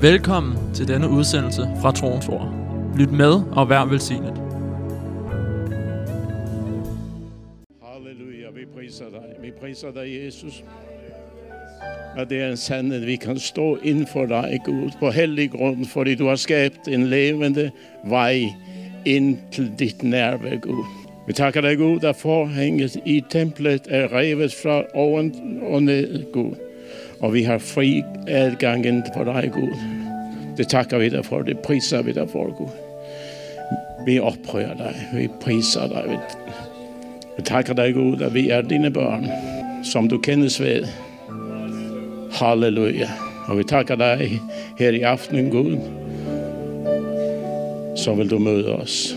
Velkommen til denne udsendelse fra Troens Ord. Lyt med og vær velsignet. Halleluja, vi priser dig. Vi priser dig, Jesus. At det er en sandhed, vi kan stå inden for dig, Gud, på hellig grund, fordi du har skabt en levende vej ind til dit nærvær, Gud. Vi takker dig, Gud, at forhænget i templet er revet fra oven og ned, Gud. Og vi har fri adgangen for dig, Gud. Det takker vi dig for, det priser vi dig for, Gud. Vi oprører dig, vi priser dig, vi vi takker dig, Gud, at vi er dine børn, som du kendes ved. Halleluja. Og vi takker dig her i aften, Gud. Så vil du møde os.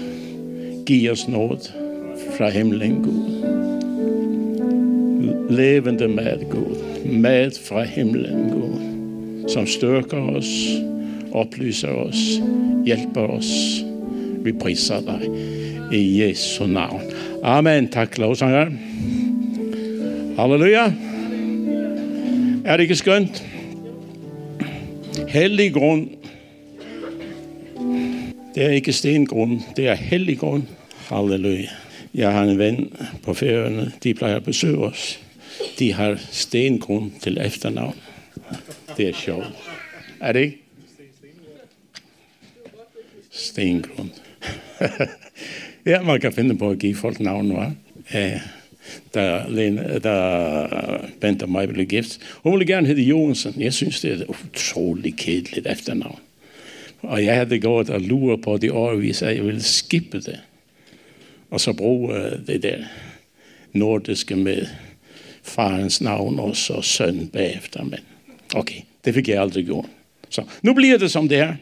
Giv os nåd fra himlen, Gud. Levende mad, Gud. Mad fra himlen, Gud. Som styrker os, oplyser os, hjælper os. Vi priser dig i Jesu navn. Amen. Tak, lovsanger. Halleluja. Er det ikke skønt? Hellig grund. Det er ikke stengrund, det er hellig grund. Halleluja. Jeg har en ven på færøerne, de plejer at besøge os. De har stengrund til efternavn. Det er sjovt. Er det ikke? Stengrund. ja, man kan finde på at give folk navn, hva'? Eh, da, Lene, da Bente og mig blev gift. Hun ville gerne hedde Jonsen. Jeg synes, det er et utroligt kedeligt efternavn. Og jeg havde gået og lure på det årvis, at jeg ville skippe det. Og så bruge øh, det der nordiske med farens navn og så søn bagefter. Men okay, det fik jeg aldrig gjort. Så nu bliver det som det er.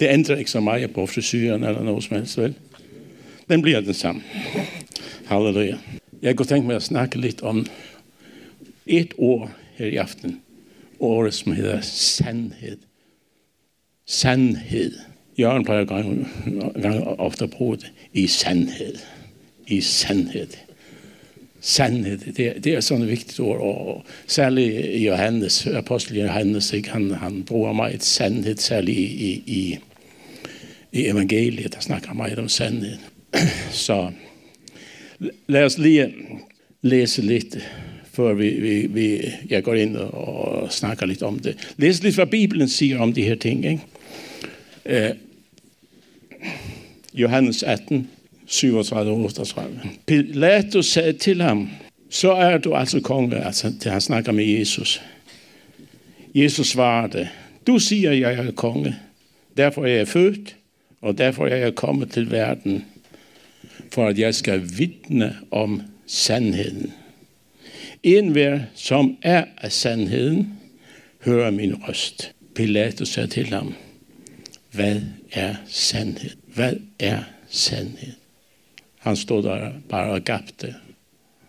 Det ändrar liksom mig på frisyren eller något som helst väl. Den blir densamma. Halleluja. Jag går tänkt mig att snacka lite om ett år här i aften. Året som heter sannhet. Sannhet. Jørgen pleier gang, ofte på det. I sannhet. I sannhet. Sannhet, det, det er sånne viktige ord. Og særlig Johannes, apostel Johannes, ikke? han, han bruger meget sannhet, særlig i, i, i i evangeliet. Jag snackar mer om sen. Så låt oss lige läsa lite för vi, vi, vi, jag går in och snackar lite om det. Läs lite vad Bibeln säger om de här tingen. Eh, Johannes 18, 37-38. Pilatus sa till ham, så är du alltså kung, alltså han snackar med Jesus. Jesus svarade, du säger jag är konge, därför är jag född Og derfor er jeg kommet til verden for at jeg skal vitne om sannheden. En hver som er af sandheden, hører min røst. Pilatus sagde til ham, hvad er sandhed? Hvad er sandhed? Han stod der bare og gapte.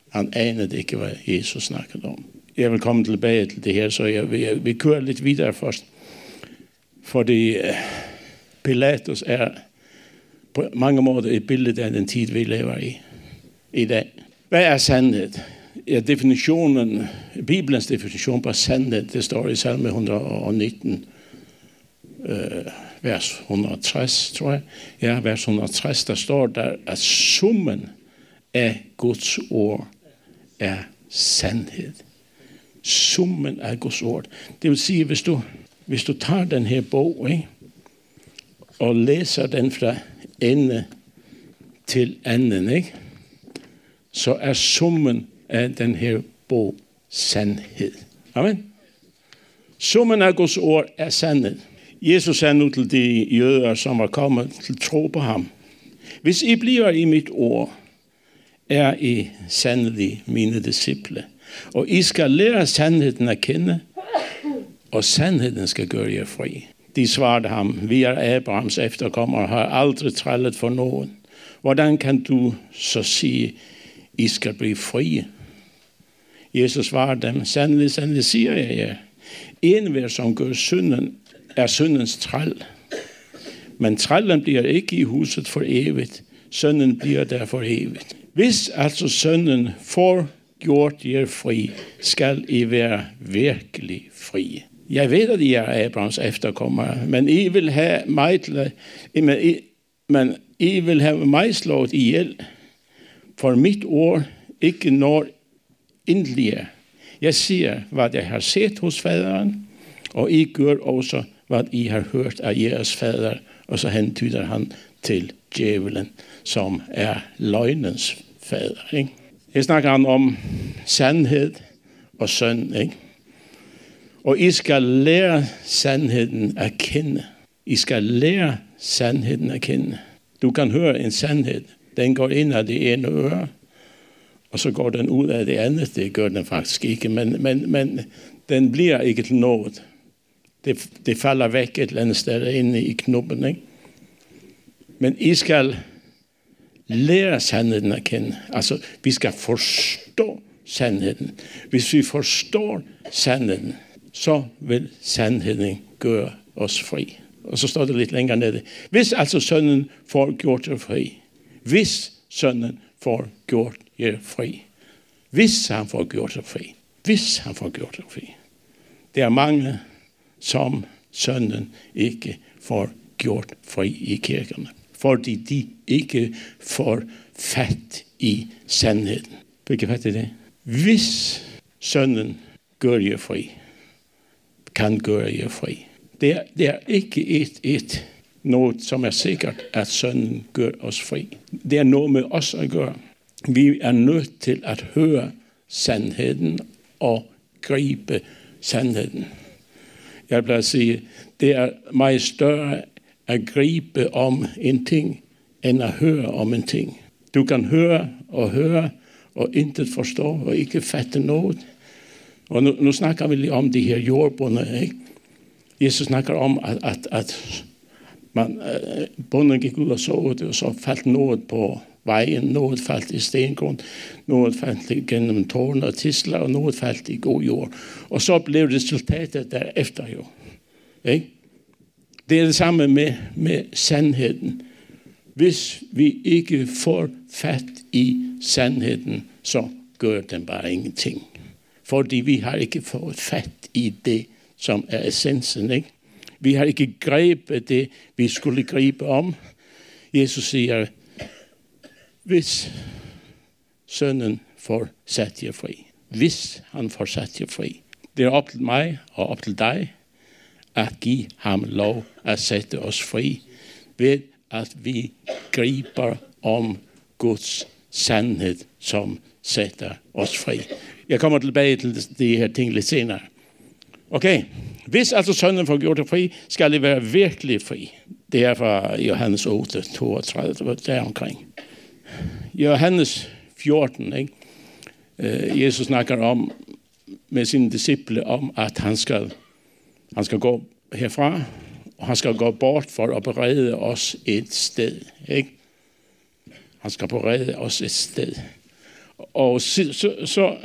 Han anede ikke, hvad Jesus snakkede om. Jeg vil komme tilbage til det her, så jeg, vi, vi kører lidt videre først. Fordi Pilatus er på mange måter et bilde av den tid vi lever i i dag. Hva er sannhet? Ja, definisjonen, Bibelens definisjon på sannhet, det står i Salme 119, uh, vers 160, tror jeg. Ja, vers 160, der står der at summen av Guds ord er sannhet. Summen av Guds ord. Det vil si, hvis du, hvis du tar den her ikke? og leser den fra ende til enden, ikke? så er summen av den her bog sannhet. Amen. Summen av Guds ord er sannhet. Jesus sa nu til de jøder som var kommet til tro på ham. Hvis I bliver i mitt ord, er I sannelig mine disciple. Og I skal lære sannheten å kjenne, og sannheten skal gjøre jer fri. De svarede ham, vi er Abrahams efterkommere, har aldrig trællet for nogen. Hvordan kan du så sige, I skal blive frie? Jesus svarede dem, sandelig, sandelig siger jeg jer. Enhver, som gør synden, er syndens træl. Men trællen bliver ikke i huset for evigt. Sønnen bliver der for evigt. Hvis altså sønnen får gjort jer fri, skal I være virkelig frie. Jeg vet at jeg er Abrahams efterkommere, men jeg vil ha meg til men I, men jeg vil ha meg slået ihjel for mitt år ikke når indelige. Jeg sier hva jeg har sett hos faderen, og jeg gør også hva jeg har hørt av jeres fader, og så hentyder han til djevelen, som er løgnens fader. Ikke? Her snakker han om sannhet og sønn, ikke? Og I skal lære sandheden at kende. I skal lære sandheden at kende. Du kan høre en sandhed. Den går ind af det ene øre, og så går den ud af det andet. Det gør den faktisk ikke, men, men, men den bliver ikke til noget. Det, det falder væk et eller andet sted inde i knuppen. Ikke? Men I skal lære sandheden at kende. Altså, vi skal forstå sandheden. Hvis vi forstår sandheden, så vil sandheden gøre os fri. Og så står det lidt længere nede. Hvis altså sønnen får gjort jer fri. Hvis sønnen får gjort jer fri. Hvis han får gjort jer fri. Hvis han får gjort jer fri. Det er mange, som sønnen ikke får gjort fri i kirkerne. Fordi de ikke får fat i sandheden. Hvilket fat er det? Hvis sønnen gør jer fri, kan gøre jer fri. Det er, det er ikke et, et noget, som er sikkert, at sønnen gør os fri. Det er noget med os at gøre. Vi er nødt til at høre sandheden og gribe sandheden. Jeg plejer at sige, det er meget større at gribe om en ting, end at høre om en ting. Du kan høre og høre, og intet forstå, og ikke fatte noget. Och nu, nu snackar vi om det här jordbonden. Ikke? Jesus snackar om at, at, at man, äh, bonden gick ut og såg det och så falt något på veien, något falt i stengrund, något fallt genom tårn og tislar og något falt i god jord. Og så blev resultatet därefter ju. Ikke? Det er det samme med, med sannheten. Hvis vi ikke får fatt i sannheten, så gør den bare ingenting. Fordi vi har ikke fået fat i det, som er essensen. Ikke? Vi har ikke grebet det, vi skulle gribe om. Jesus siger, hvis sønnen får sat jer fri, hvis han får sat jer fri, det er op til mig og op til dig, at give ham lov at sætte os fri ved at vi griber om Guds sandhed, som sætter os fri. Jeg kommer tilbage til de her ting lidt senere. Okay, hvis altså sønnen får gjort det fri, skal det være virkelig fri. Det er fra Johannes 8, 32, der omkring. Johannes 14, ikke? Øh, Jesus snakker om med sine disciple om, at han skal, han skal gå herfra, og han skal gå bort for at berede os et sted. Ikke? Han skal berede os et sted. Og så, så, så,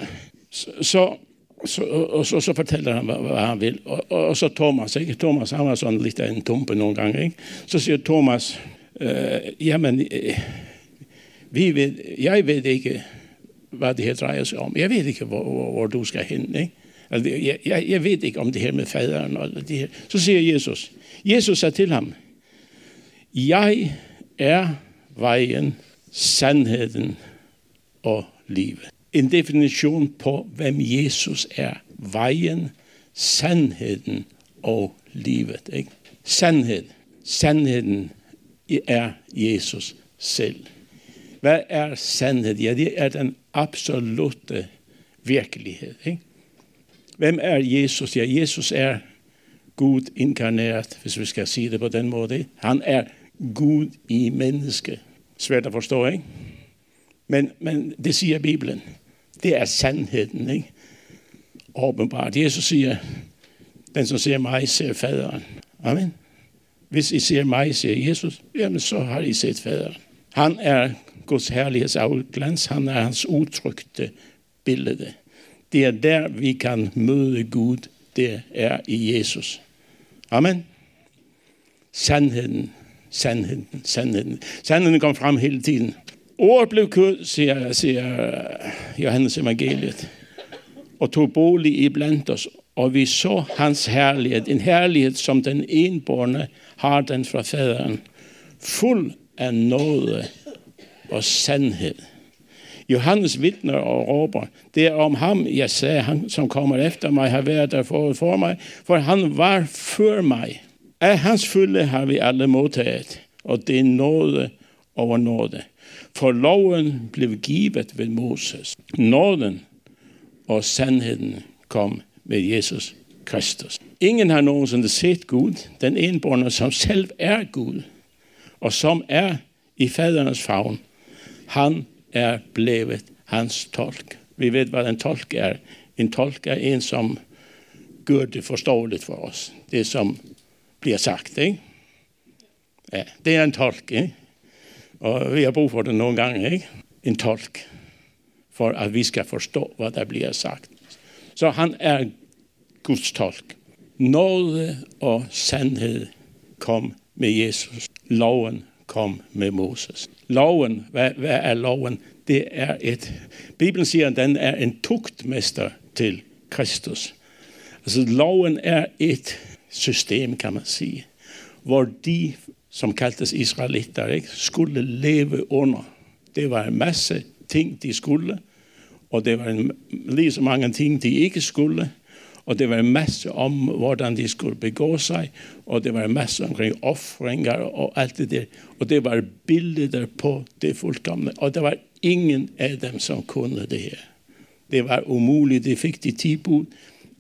så, så, og så, så fortæller han, hvad, hvad han vil. Og, og så Thomas, ikke? Thomas, han var sådan lidt af en tumpe nogle gange. Ikke? Så siger Thomas, øh, jamen, øh, vi ved, jeg ved ikke, hvad det her drejer sig om. Jeg ved ikke, hvor, hvor, hvor du skal hen. Ikke? Altså, jeg, jeg, jeg ved ikke om det her med faderen. Og det her. Så siger Jesus, Jesus sagde til ham, jeg er vejen, sandheden og livet. En definition på, hvem Jesus er. Vejen, sandheden og livet. Ikke? Sandhed. Sandheden er Jesus selv. Hvad er sandhed? Ja, det er den absolute virkelighed. Ikke? Hvem er Jesus? Ja, Jesus er Gud inkarneret, hvis vi skal sige det på den måde. Han er Gud i menneske. Svært at forstå, ikke? Men, men det siger Bibelen. Det er sandheden, ikke? Åbenbart. Jesus siger, den som ser mig, ser faderen. Amen. Hvis I ser mig, ser Jesus, jamen så har I set faderen. Han er Guds herlighedsafglans. Han er hans utrygte billede. Det er der, vi kan møde Gud. Det er i Jesus. Amen. Sandheden, sandheden, sandheden. Sandheden kom frem hele tiden. Ordet blev kød, siger, siger Johannes evangeliet, og tog bolig i blandt os, og vi så hans herlighed, en herlighed som den enborne har den fra faderen, fuld af nåde og sandhed. Johannes vidner og råber, det er om ham, jeg sagde, han som kommer efter mig, har været der for, for mig, for han var før mig. Af hans fylde har vi alle modtaget, og det er nåde over nåde. For loven blev givet ved Moses. Nåden og sandheden kom med Jesus Kristus. Ingen har nogensinde set Gud, den enborne, som selv er Gud, og som er i faderens favn. Han er blevet hans tolk. Vi ved, hvad en tolk er. En tolk er en, som gør det forståeligt for os. Det, som bliver sagt, ikke? Ja, det er en tolk, ikke? Og vi har brug for det nogle gange, ikke? En tolk. For at vi skal forstå, hvad der bliver sagt. Så han er Guds tolk. Nåde og sandhed kom med Jesus. Loven kom med Moses. Loven, hvad, hvad er loven? Det er et, Bibelen siger, at den er en tugtmester til Kristus. Altså loven er et system, kan man sige, hvor de, som kaldtes israelitter, ikke, skulle leve under. Det var en masse ting, de skulle, og det var en, lige så mange ting, de ikke skulle, og det var en masse om, hvordan de skulle begå sig, og det var en masse omkring offringer og alt det der. Og det var billeder på det fuldkomne, og det var ingen af dem, som kunne det her. Det var umuligt, de fik de ti bud,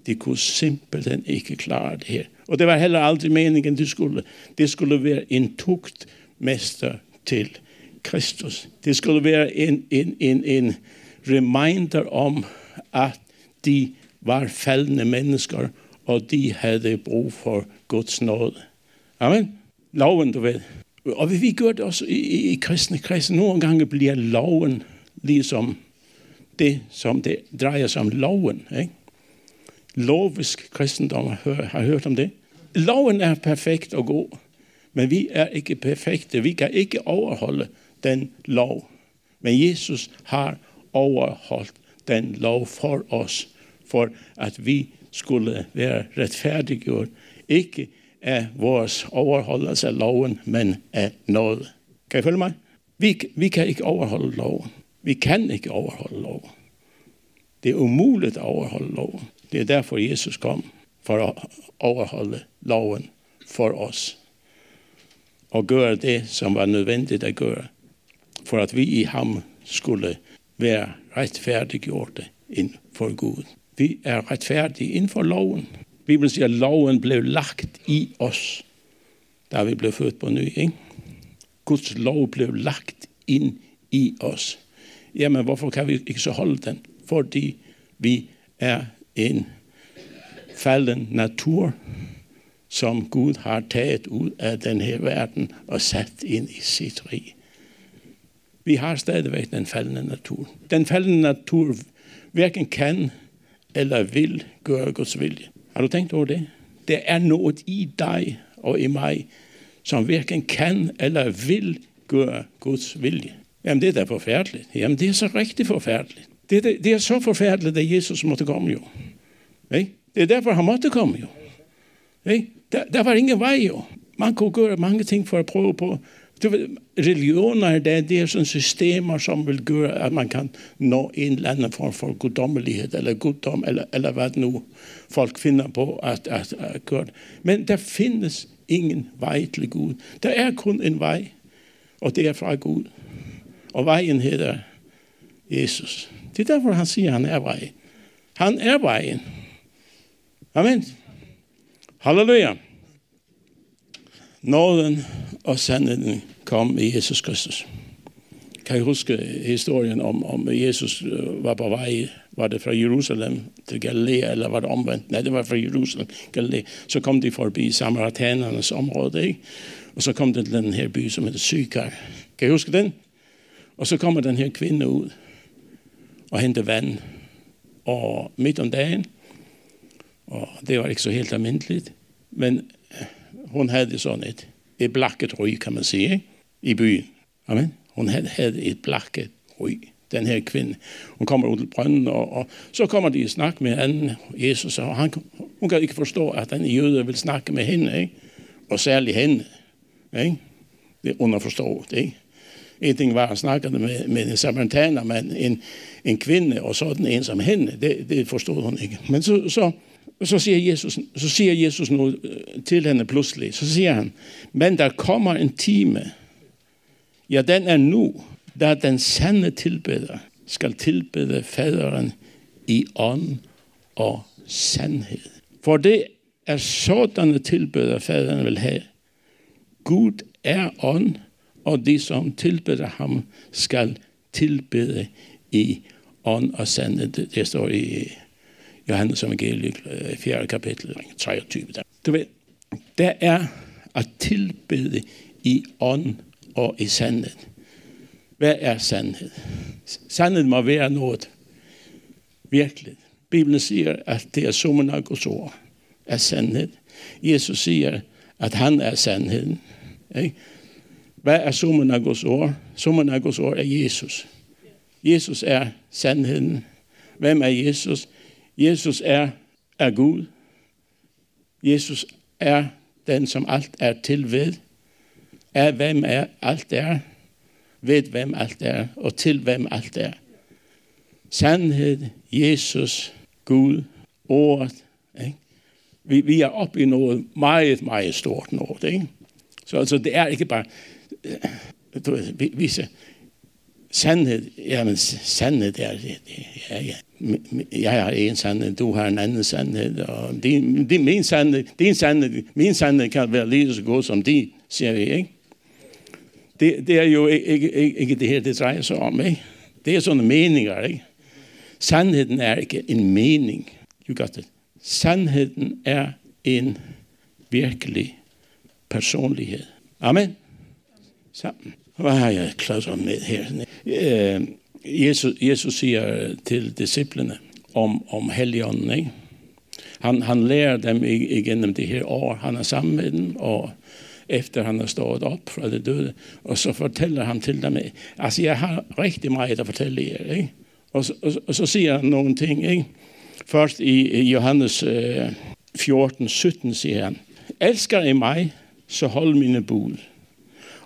de kunne simpelthen ikke klare det her. Og det var heller aldrig meningen, det skulle. Det skulle være en tugtmester til Kristus. Det skulle være en, en, en, en reminder om, at de var faldende mennesker, og de havde brug for Guds nåde. Amen. Loven, du ved. Og vi gør det også i, i, i kristne kredse. Nogle gange bliver loven ligesom det, som det drejer sig om loven. Ikke? Lovisk kristendom har, har hørt om det. Loven er perfekt og god, men vi er ikke perfekte. Vi kan ikke overholde den lov. Men Jesus har overholdt den lov for os for at vi skulle være retfærdiggjort, ikke af vores overholdelse af loven, men af noget. Kan I følge mig? Vi, vi kan ikke overholde loven. Vi kan ikke overholde loven. Det er umuligt at overholde loven. Det er derfor Jesus kom, for å overholde loven for oss. Og gjøre det som var nødvendig å gjøre, for at vi i ham skulle være rettferdiggjorte for Gud. Vi er rettferdige innenfor loven. Bibelen sier at loven ble lagt i oss da vi ble født på ny. Ikke? Guds lov ble lagt inn i oss. Ja, men hvorfor kan vi ikke så holde den? Fordi vi er en falden natur, som Gud har taget ud af den her verden og sat ind i sit rig. Vi har stadigvæk den faldende natur. Den faldende natur hverken kan eller vil gøre Guds vilje. Har du tænkt over det? Der er noget i dig og i mig, som hverken kan eller vil gøre Guds vilje. Jamen det er da forfærdeligt. Jamen det er så rigtig forfærdeligt. Det, det, det er så forfærdeligt, at Jesus måtte komme jo. Ikke? Det er derfor, han måtte komme jo. Ikke? Der, der var ingen vej jo. Man kunne gøre mange ting for at prøve på du ved, religioner, det, det er sådan systemer, som vil gøre, at man kan nå en eller anden form for guddommelighed, eller guddom, eller, eller hvad nu folk finder på at, at, at gøre. Men der findes ingen vej til Gud. Der er kun en vej, og det er fra Gud. Og vejen hedder Jesus. Det er derfor, han siger, han er vejen. Han er vejen. Amen. Halleluja. Nåden og sandheden kom i Jesus Kristus. Kan I huske historien om, om Jesus øh, var på vej, var det fra Jerusalem til Galilea, eller var det omvendt? Nej, det var fra Jerusalem Galilea. Så kom de forbi Samaritanernes område, ikke? Og så kom det til den her by, som hedder Sykar. Kan I huske den? Og så kommer den her kvinde ud og hente venn. Og midt om dagen, og det var ikke så helt almindeligt, men hun havde sådan et, et blakket ryg, kan man sige, i byen. Amen. Hun havde, havde et blakket ryg, den her kvinde. Hun kommer ud til brønden, og, og så kommer de i snak med anden Jesus, og han, hun kan ikke forstå, at den jøde vil snakke med hende, ikke? og særlig hende. Ikke? Det er underforstået, ikke? En ting var at snakke med, med en samaritaner, men en, en kvinde, og sådan en som hende, det, det forstod hun ikke. Men så, så, så, siger Jesus, så siger Jesus noget till til hende pludselig. Så siger han, men der kommer en time, ja, den er nu, da den sande tilbeder skal tilbede faderen i ånd og sandhed. For det er sådanne tilbeder faderen vil have. Gud er ånd, og de som tilbeder ham skal tilbede i ånd og sande. Det, det står i Johannes evangeliet, øh, 4. Kapitel, 23. Du ved, der er at tilbede i ånd og i sandhed. Hvad er sandhed? Sandhed må være noget virkelig. Bibelen siger, at det er summen af Guds ord er sandhed. Jesus siger, at han er sandheden. Ikke? Hvad er summen af Guds ord? Summen af Guds ord er Jesus. Jesus er sandheden. Hvem er Jesus? Jesus er, er Gud. Jesus er den, som alt er til ved. Er hvem er alt er. Ved hvem alt er. Og til hvem alt er. Sandhed, Jesus, Gud, ordet. Ikke? Vi, vi er oppe i noget meget, meget stort noget. Ikke? Så altså, det er ikke bare... Eh, du ved, vi, ja, men sandhed, jamen sandhed, det er, det, ja, ja. Jeg har en sandhed, du har en anden sandhed, og din, din, min, sandhed, din sandhed, min sandhed kan være lige så god som din, siger vi, ikke? Det, det er jo ikke, ikke, ikke det her, det drejer sig om, ikke? Det er sådan meninger, ikke? Sandheden er ikke en mening. You got it. Sandheden er en virkelig personlighed. Amen. Sammen. Hvad har jeg klodset med her? Øh, Jesus, Jesus siger til disciplene om, om helligånden, ikke? Han, han lærer dem igennem det her år. Han er sammen med dem, og efter han har stået op fra det døde. Og så fortæller han til dem, altså jeg har rigtig meget at fortælle jer, ikke? Og, og, og så siger han nogle ting, ikke? Først i, i Johannes øh, 14, 17 siger han, Elsker I mig, så hold mine bud.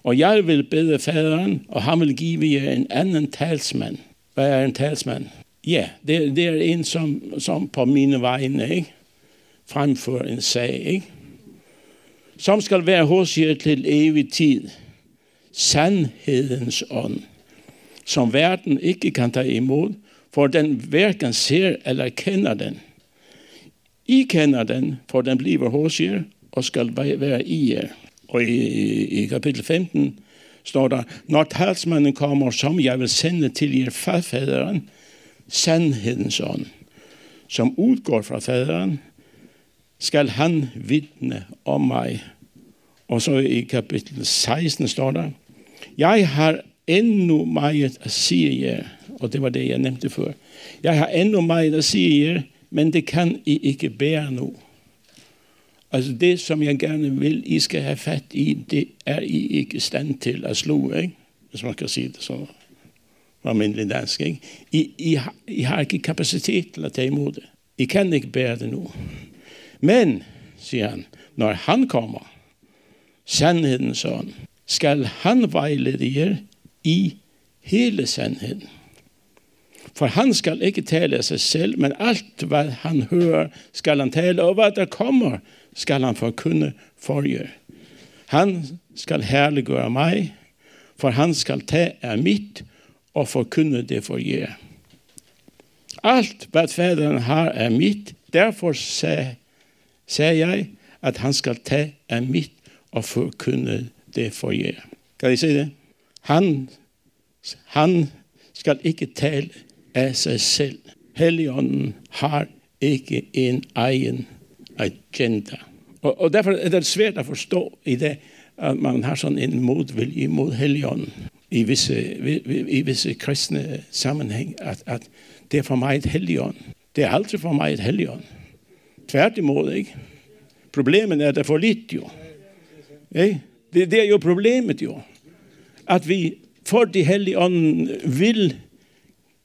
Og jeg vil bede faderen, og han vil give jer en anden talsmand. Hvad er en talsmand? Ja, det, det er en, som, som på mine vegne, ikke? Fremfører en sag, ikke? Som skal være hos jer til evig tid. Sandhedens ånd, som verden ikke kan ta imod, for den hverken ser eller kender den. I kender den, for den bliver hos jer og skal være i jer. Og i, i, i kapitel 15 står der, Når talsmannen kommer, som jeg vil sende til jer farfæderen, sandhedens ånd, som utgår fra fæderen, skal han vittne om mig. Og så i kapitel 16 står der, Jeg har endnu meget at sige jer, og det var det jeg nevnte før. Jeg har endnu meget at sige jer, men det kan I ikke bære nu. Alltså det som jag gärna vill I ska ha fett i, det är I inte ständ till att slå. Ikke? Hvis man kan si det så var mindre dansk. Ikke? I, I, I har ikke kapasitet til å ta imot det. I kan ikke bære det nå. Men, sier han, når han kommer, sannheden sånn, skal han veilede dere i hele sannheden. For han skal ikke tale seg selv, men alt hva han hører skal han tale, og hva der kommer skal han forkunne for jer. Han skal herliggøre meg, for han skal ta er mitt og forkunne det for jer. Alt hva federen har er mitt, derfor sier jeg at han skal ta er mitt og forkunne det for jer. Kan jeg si det? Han, han skal ikke tale av seg selv. Helligånden har ikke en egen agenda. Og, og derfor er det svært å forstå i det at man har sånn en motvilje mot helgen i visse, i, i visse kristne sammenheng, at, at det er for meg et helgen. Det er aldri for meg et helgen. Tvert imot, ikke? Problemet er at det er for litt, jo. Ikke? Det, det er jo problemet, jo. At vi for de hellige ånden vil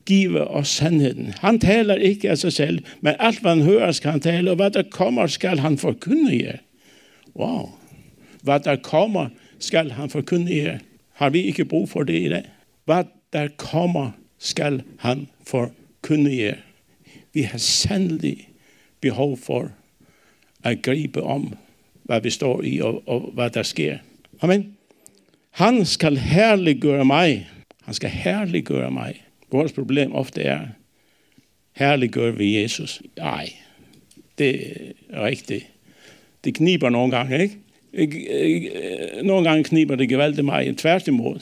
give oss sandheden. Han taler ikke af sig selv, men alt hvad han hører skal han tale, og hvad der kommer skal han forkunnige. Wow! Hvad der kommer skal han forkunnige. Har vi ikke brug for det i dag? Hvad der kommer skal han forkunnige. Vi har sandelig behov for at gribe om hvad vi står i og, og hvad der sker. Amen. Han skal herliggøre mig. Han skal herliggøre mig. Vores problem ofte er, herliggør vi Jesus? Nej, det er rigtigt. Det kniber nogle gange, ikke? Øh, nogle gange kniber det gevaldigt mig tværtimod.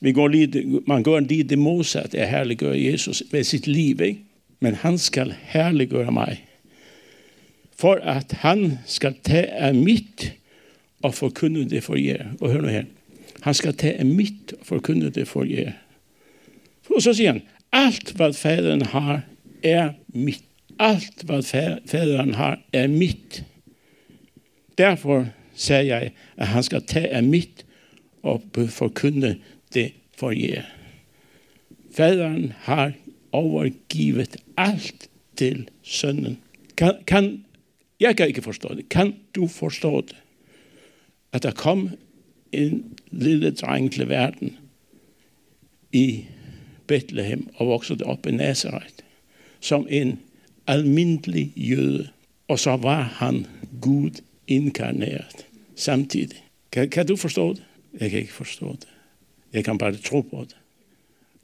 Vi går lige, man går lige det modsatte af herliggør Jesus med sit liv, ikke? Men han skal herliggøre mig. For at han skal tage af mit og forkynde det for jer. Og hør nu her. Han skal tage af mit og forkynde det for jer. Og så sier han, alt vad fædren har er mitt. Alt vad fædren har er mitt. Derfor sier jeg at han skal ta er mitt og forkunne det for jer. Fædren har overgivet alt til sønnen. Kan, kan, jeg kan ikke forstå det. Kan du forstå det? At der kom en lille dreng til verden i Bethlehem og voksede op i Nazareth som en almindelig jøde. Og så var han Gud inkarneret samtidig. Kan, kan du forstå det? Jeg kan ikke forstå det. Jeg kan bare tro på det.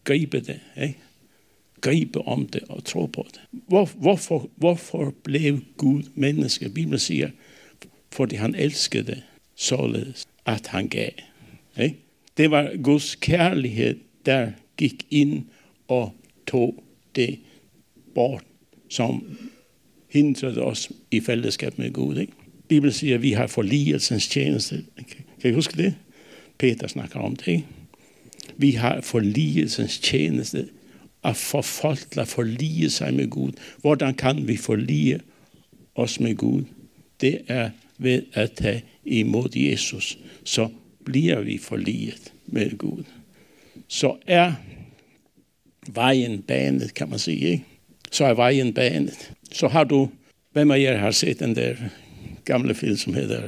Gribe det. Ikke? Gribe om det og tro på det. Hvor, hvorfor, hvorfor blev Gud menneske? Bibelen siger, fordi han elskede således, at han gav. Ikke? Det var Guds kærlighed, der gik ind og tog det bort, som hindrede os i fællesskab med Gud. Ikke? Bibelen siger, at vi har forligelsens tjeneste. Kan I huske det? Peter snakker om det. Ikke? Vi har forligelsens tjeneste at få folk til at forlige sig med Gud. Hvordan kan vi forlige os med Gud? Det er ved at tage imod Jesus. Så bliver vi forliget med Gud. Så er vejen banet, kan man sige. Ikke? Så er vejen banet. Så har du, hvem af jer har set den der gamle film, som hedder,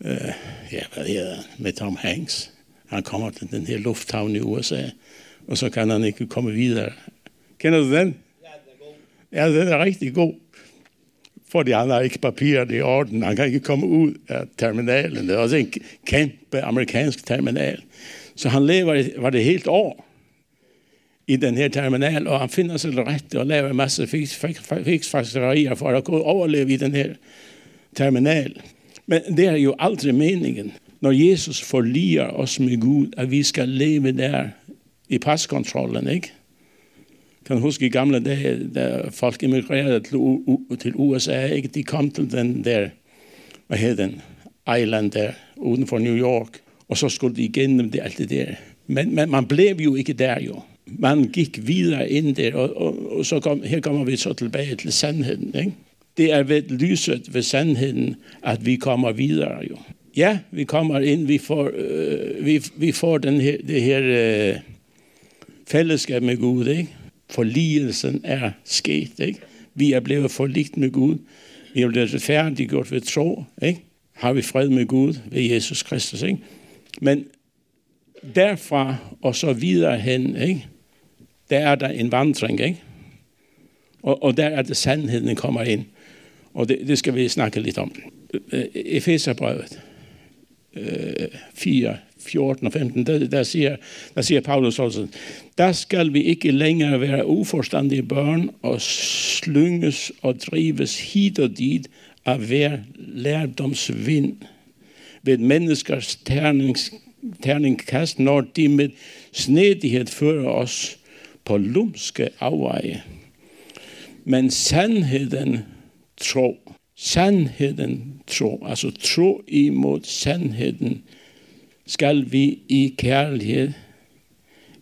uh, ja, hvad hedder med Tom Hanks. Han kommer til den her lufthavn i USA, og så kan han ikke komme videre. Kender du den? Ja, den er god. Ja, den er rigtig god. Fordi han har ikke papirer i orden. Han kan ikke komme ud af terminalen. Det er også en kæmpe amerikansk terminal. Så han lever var det helt år i den här terminal, och han finner sig rätt och lever en massa fixfaxerier för att överleva i den här terminal. Men det är ju aldrig meningen när Jesus förliar oss med Gud att vi ska leva där i passkontrollen, ikke? kan huske i gamle dage, da folk emigrerede til, til USA, ikke? de kom til den der, hvad hed den, island der, udenfor New York. Og så skulle de igennem det, alt det der. Men, men man blev jo ikke der jo. Man gik videre ind der, og, og, og så kom, her kommer vi så tilbage til sandheden. Ikke? Det er ved lyset ved sandheden, at vi kommer videre jo. Ja, vi kommer ind, vi får, øh, vi, vi får den her, det her øh, fællesskab med Gud, ikke? Forligelsen er sket, ikke? Vi er blevet forligt med Gud. Vi er blevet færdiggjort ved tro, ikke? Har vi fred med Gud ved Jesus Kristus, ikke? Men derfra og så videre hen, ikke? der er der en vandring, ikke? Og, og der er det sandheden kommer ind. Og det, det skal vi snakke lidt om. Efeserbrevet øh, 4, 14 øh, og 15, der, der, siger, der siger Paulus også, der skal vi ikke længere være uforstandige børn og slynges og drives hit og dit af hver lærdomsvind ved menneskers terningkast når de med snedighet fører oss på lumske avveje. Men sannheden tro, sannheden tro, altså tro imod sannheden, skal vi i kærlighet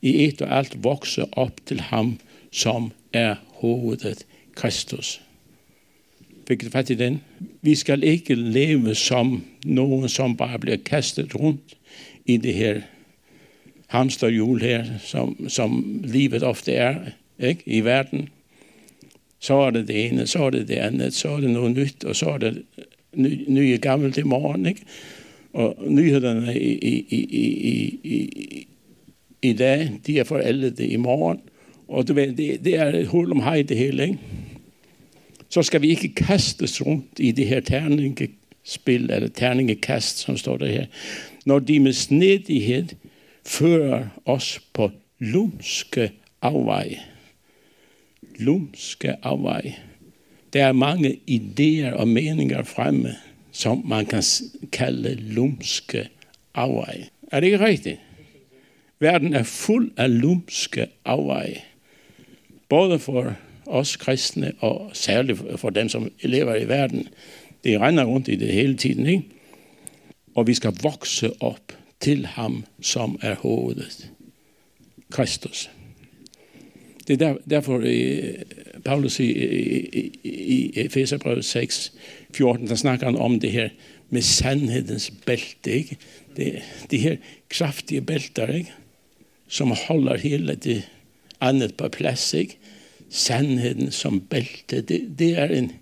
i et og alt vokse opp til ham som er hovedet Kristus. Fik fat i den? Vi skal ikke leve som nogen, som bare bliver kastet rundt i det her hamsterhjul her, som, som livet ofte er ikke? i verden. Så er det det ene, så er det det andet, så er det noget nyt, og så er det ny, nye gammelt i morgen. Ikke? Og nyhederne i, i, i, i, i, i dag, de er forældet i morgen. Og du ved, det, det er et hul om hej det hele. Ikke? Så skal vi ikke kastes rundt i det her terningespil, eller terningekast, som står der her. Når de med snedighed fører os på lumske afvej. Lumske afvej. Der er mange idéer og meninger fremme, som man kan kalde lumske afvej. Er det ikke rigtigt? Verden er fuld af lumske afvej. Både for os kristne, og særligt for dem, som lever i verden. Det regner rundt i det hele tiden, ikke? Og vi skal vokse op til ham, som er hovedet. Kristus. Det er der, derfor i, Paulus i, i, i Efeserbrevet 6, 14, der snakker han om det her med sannhetens bælte, ikke? Det, det her kraftige bælter, ikke? Som holder hele det andet på plads, ikke? Sandheden som bælte, det, det er en,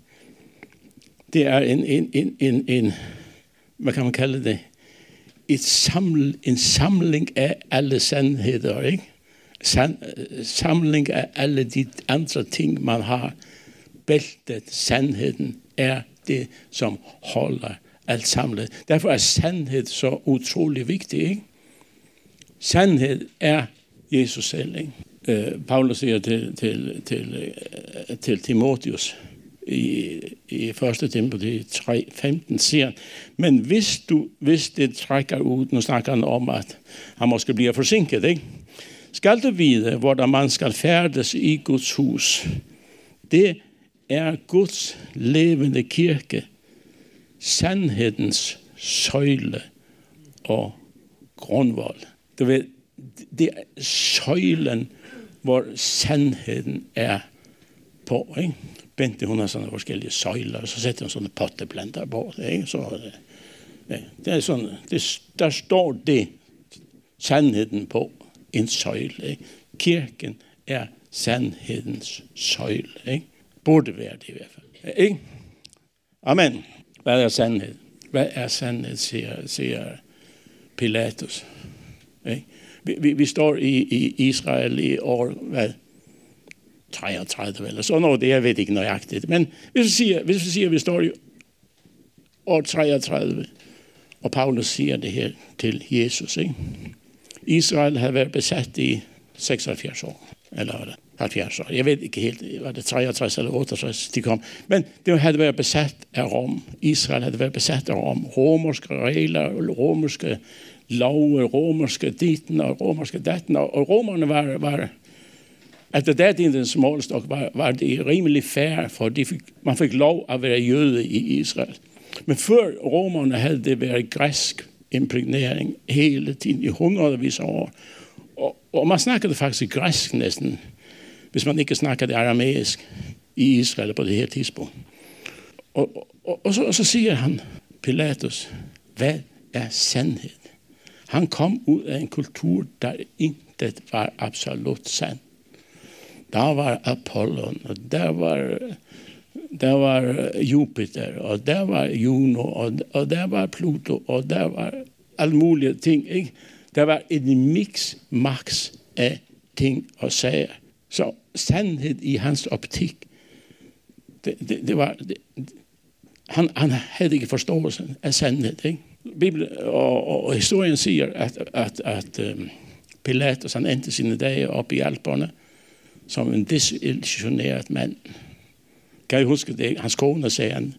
det er en, en, en, en, en, hvad kan man kalde det? Et saml, en samling af alle sandheder, ikke? San, samling af alle de andre ting, man har. Bæltet, sandheden, er det, som holder alt samlet. Derfor er sandhed så utrolig vigtig, ikke? Sandhed er Jesus selv, ikke? eh, Paulus säger till, till, till, till Timoteus i, i första Timoteus 3:15 säger men visst du, visst det träcker ut, nu snackar han om att han måste bli försinkad, inte? Skal du vide hvordan man skal færdes i Guds hus, det er Guds levende kirke, sannhetens søyle og grunnvold. Du vet, det er søylen hvor sandheden er på. Ikke? Bente, hun har sånne forskellige søjler, og så sætter hun sånne potteplanter på. Ikke? Så øh, det, det, det er sådan, det, der står det sandheden på en søjle. Ikke? Kirken er sandhedens søjle. Ikke? Burde være det i hvert fald. Ikke? Amen. Hvad er sandhed? Hvad er sandhed, siger, siger Pilatus. Ikke? Vi, vi, vi står i, i Israel i år, hvad? 33 eller sådan noget, det jeg ved ikke nøjagtigt. Men hvis vi siger, hvis vi, siger, at vi står i år 33, og Paulus siger det her til Jesus, ikke? Israel har været besat i 76 år, eller 70 år. Jeg ved ikke helt, var det 63 eller 68 de kom. Men det havde været besat af Rom. Israel havde været besat af Rom. Romerske regler, romerske lov, øh, romerske ditten og romerske datten. Og romerne var, var efter datidens målstok var, var det rimelig færre, for de fik, man fik lov at være jøde i Israel. Men før romerne havde det været græsk impregnering hele tiden i hundredvis af år. Og, og man snakkede faktisk græsk næsten, hvis man ikke snakkede aramæisk i Israel på det her tidspunkt. Og, og, og, så, og så siger han, Pilatus, hvad er sandhed? Han kom ud af en kultur, der intet var absolut sandt. Der var Apollon, og der var, der var Jupiter, og der var Juno, og, og der var Pluto, og der var alle mulige ting. Ikke? Der var en mix, max af ting og sager. Så sandhed i hans optik, det, det, det var, det, han, han havde ikke forståelse af sandhed. Ikke? Bibel og, og, og historien siger, at, at, at øhm, um, Pilatus han endte sine dage op i Alperne, som en desillusioneret mand. Kan I huske det? Hans kone sagde han,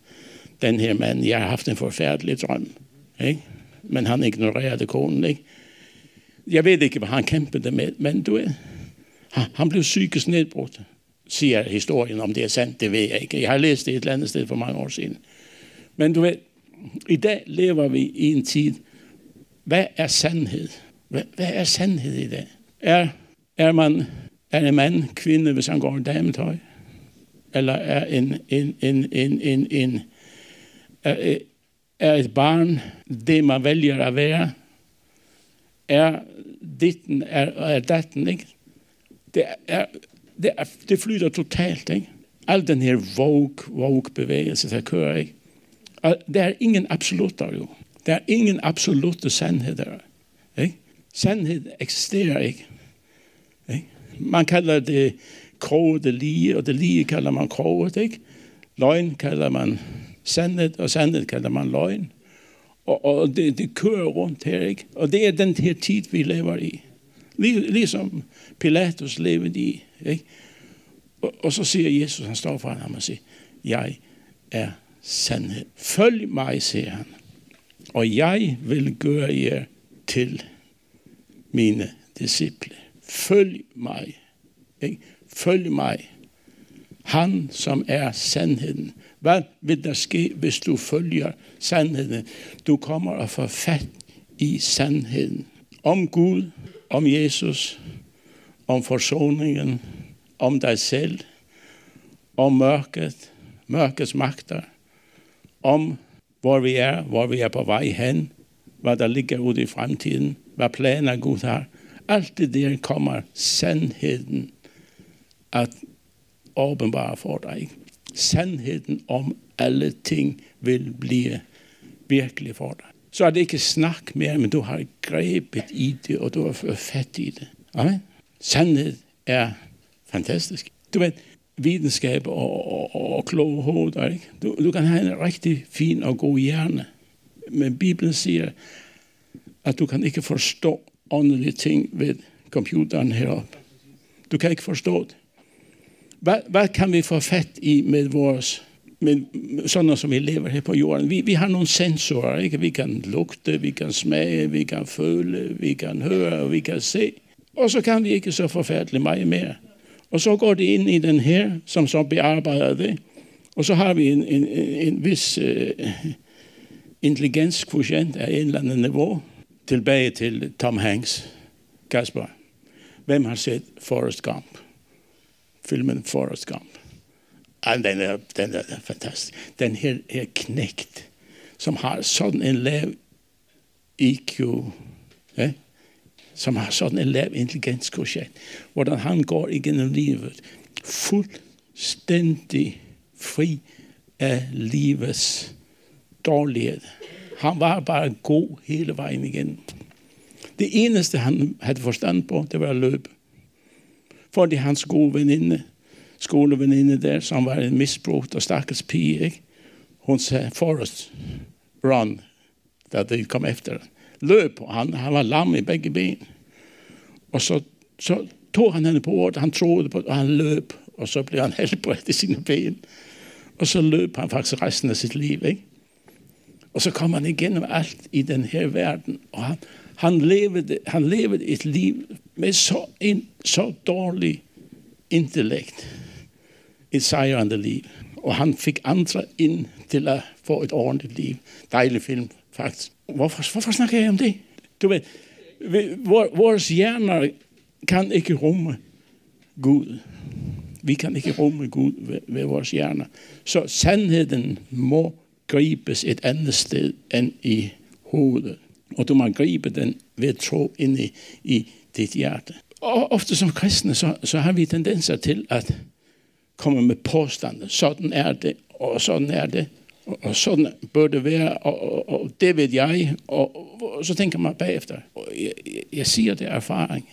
den her mand, jeg har haft en forfærdelig drøm. Ikke? Men han ignorerede konen. Ikke? Jeg ved ikke, hvad han kæmpede med, men du ved, han blev psykisk nedbrudt, siger historien. Om det er sandt, det ved jeg ikke. Jeg har læst det et eller andet sted for mange år siden. Men du ved, i dag lever vi i en tid, hvad er sandhed? Hvad, hvad er sandhed i dag? Er, er man er en mand, kvinde, hvis han går i dametøj? Eller er en, en, en, en, en, en er, er et barn det, man vælger at være? Er ditten er, er datten, ikke? Det, er, det, er, det flyter totalt, ikke? Al den her woke, woke bevægelse, der kører, ikke? Det er ingen absolutter, jo. Det er ingen absolutte sandheder, ikke? Sandhed eksisterer ikke. ikke? Man kalder det kroget det lige, og det lige kalder man kroget, ikke? Løgn kalder man sandhed, og sandhed kalder man løgn. Og, og det, det kører rundt her, ikke? Og det er den her tid, vi lever i. Lig, ligesom Pilatus levede i, ikke? Og, og så siger Jesus, han står foran ham og siger, jeg er sandhed. Følg mig, siger han, og jeg vil gøre jer til mine disciple. Følg mig. Ikke? Følg mig. Han, som er sandheden. Hvad vil der ske, hvis du følger sandheden? Du kommer at få fat i sandheden. Om Gud, om Jesus, om forsoningen, om dig selv, om mørket, mørkets magter, om hvor vi er, hvor vi er på vej hen, hvad der ligger ude i fremtiden, hvad planer Gud har. Alt det der kommer sandheden at åbenbare for dig. Sandheden om alle ting vil blive virkelig for dig. Så er det ikke snak mere, men du har grebet i det, og du har fået fat i det. Amen. Sandhed er fantastisk. Du ved, videnskab og, og, og kloge hoveder. Ikke? Du, du kan have en rigtig fin og god hjerne. Men Bibelen siger, at du kan ikke forstå åndelige ting ved computeren heroppe. Du kan ikke forstå det. Hvad, hvad kan vi få fat i med vores med sådan som vi lever her på jorden. Vi, vi har nogle sensorer, ikke? Vi kan lugte, vi kan smage, vi kan føle, vi kan høre, vi kan se. Og så kan vi ikke så forfærdeligt meget mere. Og så går det ind i den her, som så bearbejder det. Og så har vi en, en, en vis øh, uh, intelligenskvotient af en eller anden niveau. Tilbage til Tom Hanks. Kasper, hvem har set Forrest Gump? Filmen Forrest Gump. Ja, den, er, den er fantastisk. Den her, her knægt, som har sådan en lav IQ, ja? Som har sådan en lav intelligenskvotient, hvordan han går igennem livet, fuldstændig fri af livets dårlighed. Han var bare god hele vejen igen. Det eneste, han havde forstand på, det var at løbe. Fordi hans gode veninde, skoleveninde der, som var en misbrugt og stakkels pige, ikke? hun sagde, Forrest, run, da de kom efter. løp, og han, han var lam i begge ben. Og så, så tog han henne på ordet, han troede på det, og han løp, og så blev han helbredt i sine ben. Og så løp han faktisk resten av sitt liv, ikke? Og så kom han igennem alt i den her verden, og han, han, levede, han levede et liv med så, en, så dårlig intellekt, et sejrende liv. Og han fik andre ind til at få et ordentligt liv. Dejlig film, faktisk. Hvorfor, hvorfor snakker jeg om det? Du ved, vores hjerner kan ikke rumme Gud. Vi kan ikke rumme Gud ved, ved vores hjerner. Så sandheden må gribes et andet sted end i hovedet. Og du må gribe den ved tro ind i, i dit hjerte. Og ofte som kristne, så, så har vi tendenser til at komme med påstande. Sådan er det, og sådan er det, og, sådan bør det være, og, og, og det ved jeg. Og, og, og så tænker man bagefter. Og jeg, jeg, jeg siger det erfaring.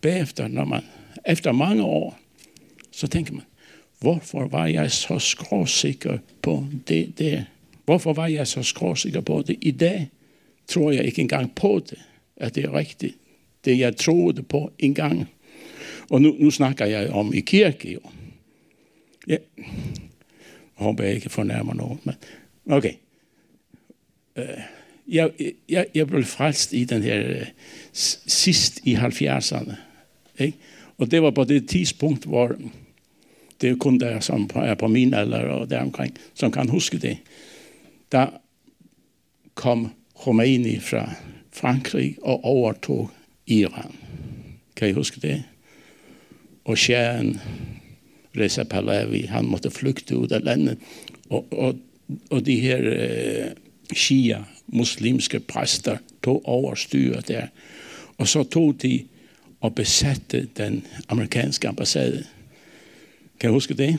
Bagefter, når man, efter mange år, så tænker man, hvorfor var jeg så skråsikker på det der? Hvorfor var jeg så skråsikker på det? I dag tror jeg ikke engang på det, at det er rigtigt. Det jeg troede på engang. Og nu, nu snakker jeg om i kirke jo. Ja. Håber jeg ikke fornærmer nogen. Men okay. Uh, jeg, jeg, jeg blev frelst i den her øh, sidst i 70'erne. Ikke? Og det var på det tidspunkt, hvor det er kun der, som er på min alder og deromkring, som kan huske det. Der kom Khomeini fra Frankrig og overtog Iran. Kan I huske det? Og Shahen, Reza Pahlavi, han måtte flygte ud af landet. Og, og, og de her uh, eh, shia, muslimske præster, tog over styret der. Og så tog de og besatte den amerikanske ambassade. Kan jeg huske det?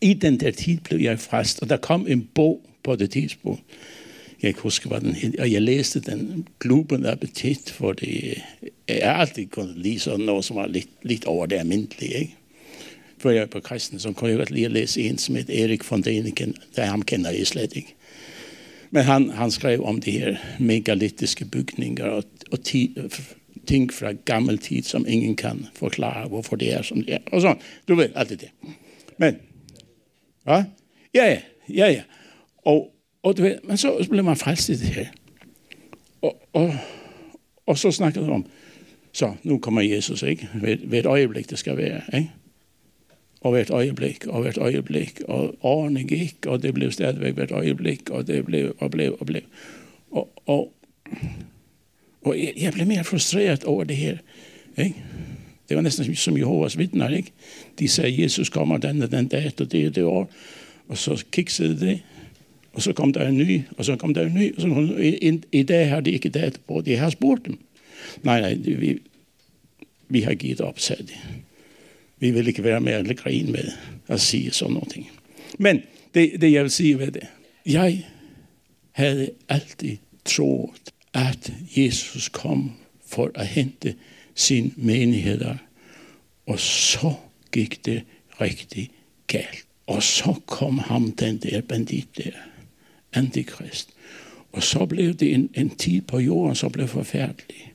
I den der tid blev jeg frast, og der kom en bog på det tidspunkt. Jeg kan huske, hvad den hed, og jeg læste den Globen Appetit, for det er altid kun lige sådan noget, som var lidt, lidt over det almindelige, ikke? Før jeg på kristen, så kunne jeg godt lige læse en som hed Erik von Däniken, der ham kender jeg slet ikke. Men han, han skrev om de her megalitiske bygninger og, og ti, ting fra gammel tid, som ingen kan forklare, hvorfor det er som det er. Og så, du ved, alt det der. Men, ja, ja, ja, ja, ja. Og, og du ved, men så blev man frelst i det her. Og, og, og så snakkede om, så nu kommer Jesus, ikke? Ved, ved et øjeblik, det skal være, ikke? Og hvert øjeblik, og hvert øjeblik, og årene gik, og det blev stadigvæk hvert øjeblik, og det blev, og blev, og blev. Og, og, og jeg, blev mere frustreret over det her, ikke? Det var næsten som Jehovas vidner, ikke? De sagde, Jesus kommer den og den dag, og det og det år. Og så kiksede det, og så kom der en ny, og så kom der en ny, og så i, i dag har de ikke dat på, de har spurgt dem. Nej, nej, vi, vi har givet op, sagde de. Vi vil ikke være med eller grine med at sige sådan noget. Men det, det jeg vil sige ved det, jeg havde altid troet, at Jesus kom for at hente sin menigheder, og så gik det rigtig galt. Og så kom ham den der bandit der, antikrist. Og så blev det en, en tid på jorden, som blev forfærdelig.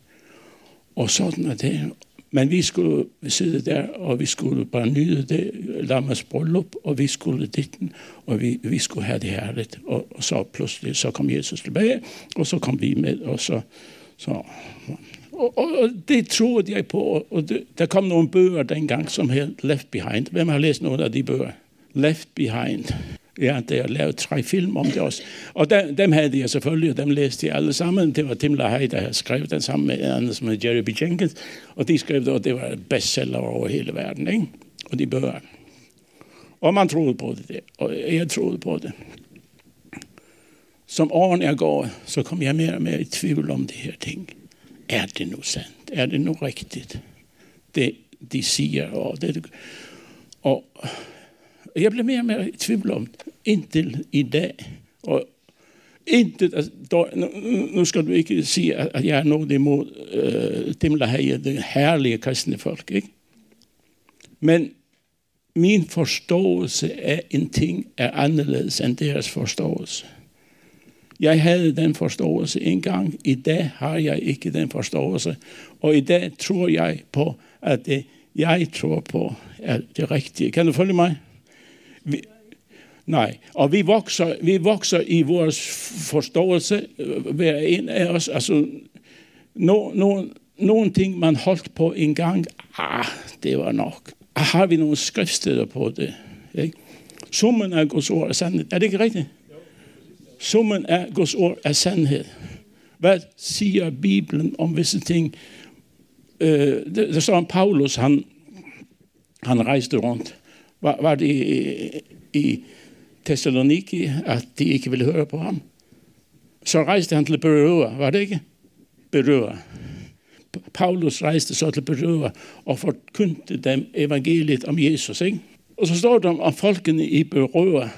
Og sådan er det. Men vi skulle sidde der, og vi skulle bare nyde det, lammets bryllup, og vi skulle dit, og vi, vi skulle have det herligt. Og, og så pludselig, så kom Jesus tilbage, og så kom vi med, og så... så og, og, og det troede jeg på, og det, der kom nogle bøger dengang, som hed Left Behind. Hvem har læst nogle af de bøger? Left Behind. Ja, det er lavet tre film om det også. Og dem, dem havde jeg selvfølgelig, og dem læste jeg alle sammen. Det var Tim LaHaye, der havde skrevet den sammen med en anden, som hedder Jerry B. Jenkins. Og de skrev det, og det var bestseller over hele verden. Ikke? Og de bøger. Og man troede på det, der, og jeg troede på det. Som årene jeg går, så kom jeg mere og mere i tvivl om det her ting. Er det nu sandt? Er det nu rigtigt? Det de siger, og det, og jeg blev mere og mere i tvivl om indtil i dag. Og intet, altså, nu, nu skal du ikke sige, at jeg er noget imod øh, dem, der har det herlige kristne folk, ikke? Men min forståelse af en ting er anderledes end deres forståelse. Jeg havde den forståelse en gang. I dag har jeg ikke den forståelse. Og i dag tror jeg på, at det jeg tror på er det rigtige. Kan du følge mig? Nej, og vi vokser, vi vokser i vores forståelse, øh, hver en af os. Altså, no, no, nogle ting, man holdt på en gang, ah, det var nok. Ah, har vi nogle skriftsteder på det? Ikke? Summen af Guds ord er sandhed. Er det ikke rigtigt? Summen af Guds ord er sandhed. Hvad siger Bibelen om visse ting? Øh, der står om Paulus, han, han rejste rundt var, var det i, i Thessaloniki, at de ikke ville høre på ham. Så rejste han til Berøa, var det ikke? Berøa. Paulus rejste så til Berøa og forkyndte dem evangeliet om Jesus. Ikke? Og så står der om folkene i Berøa,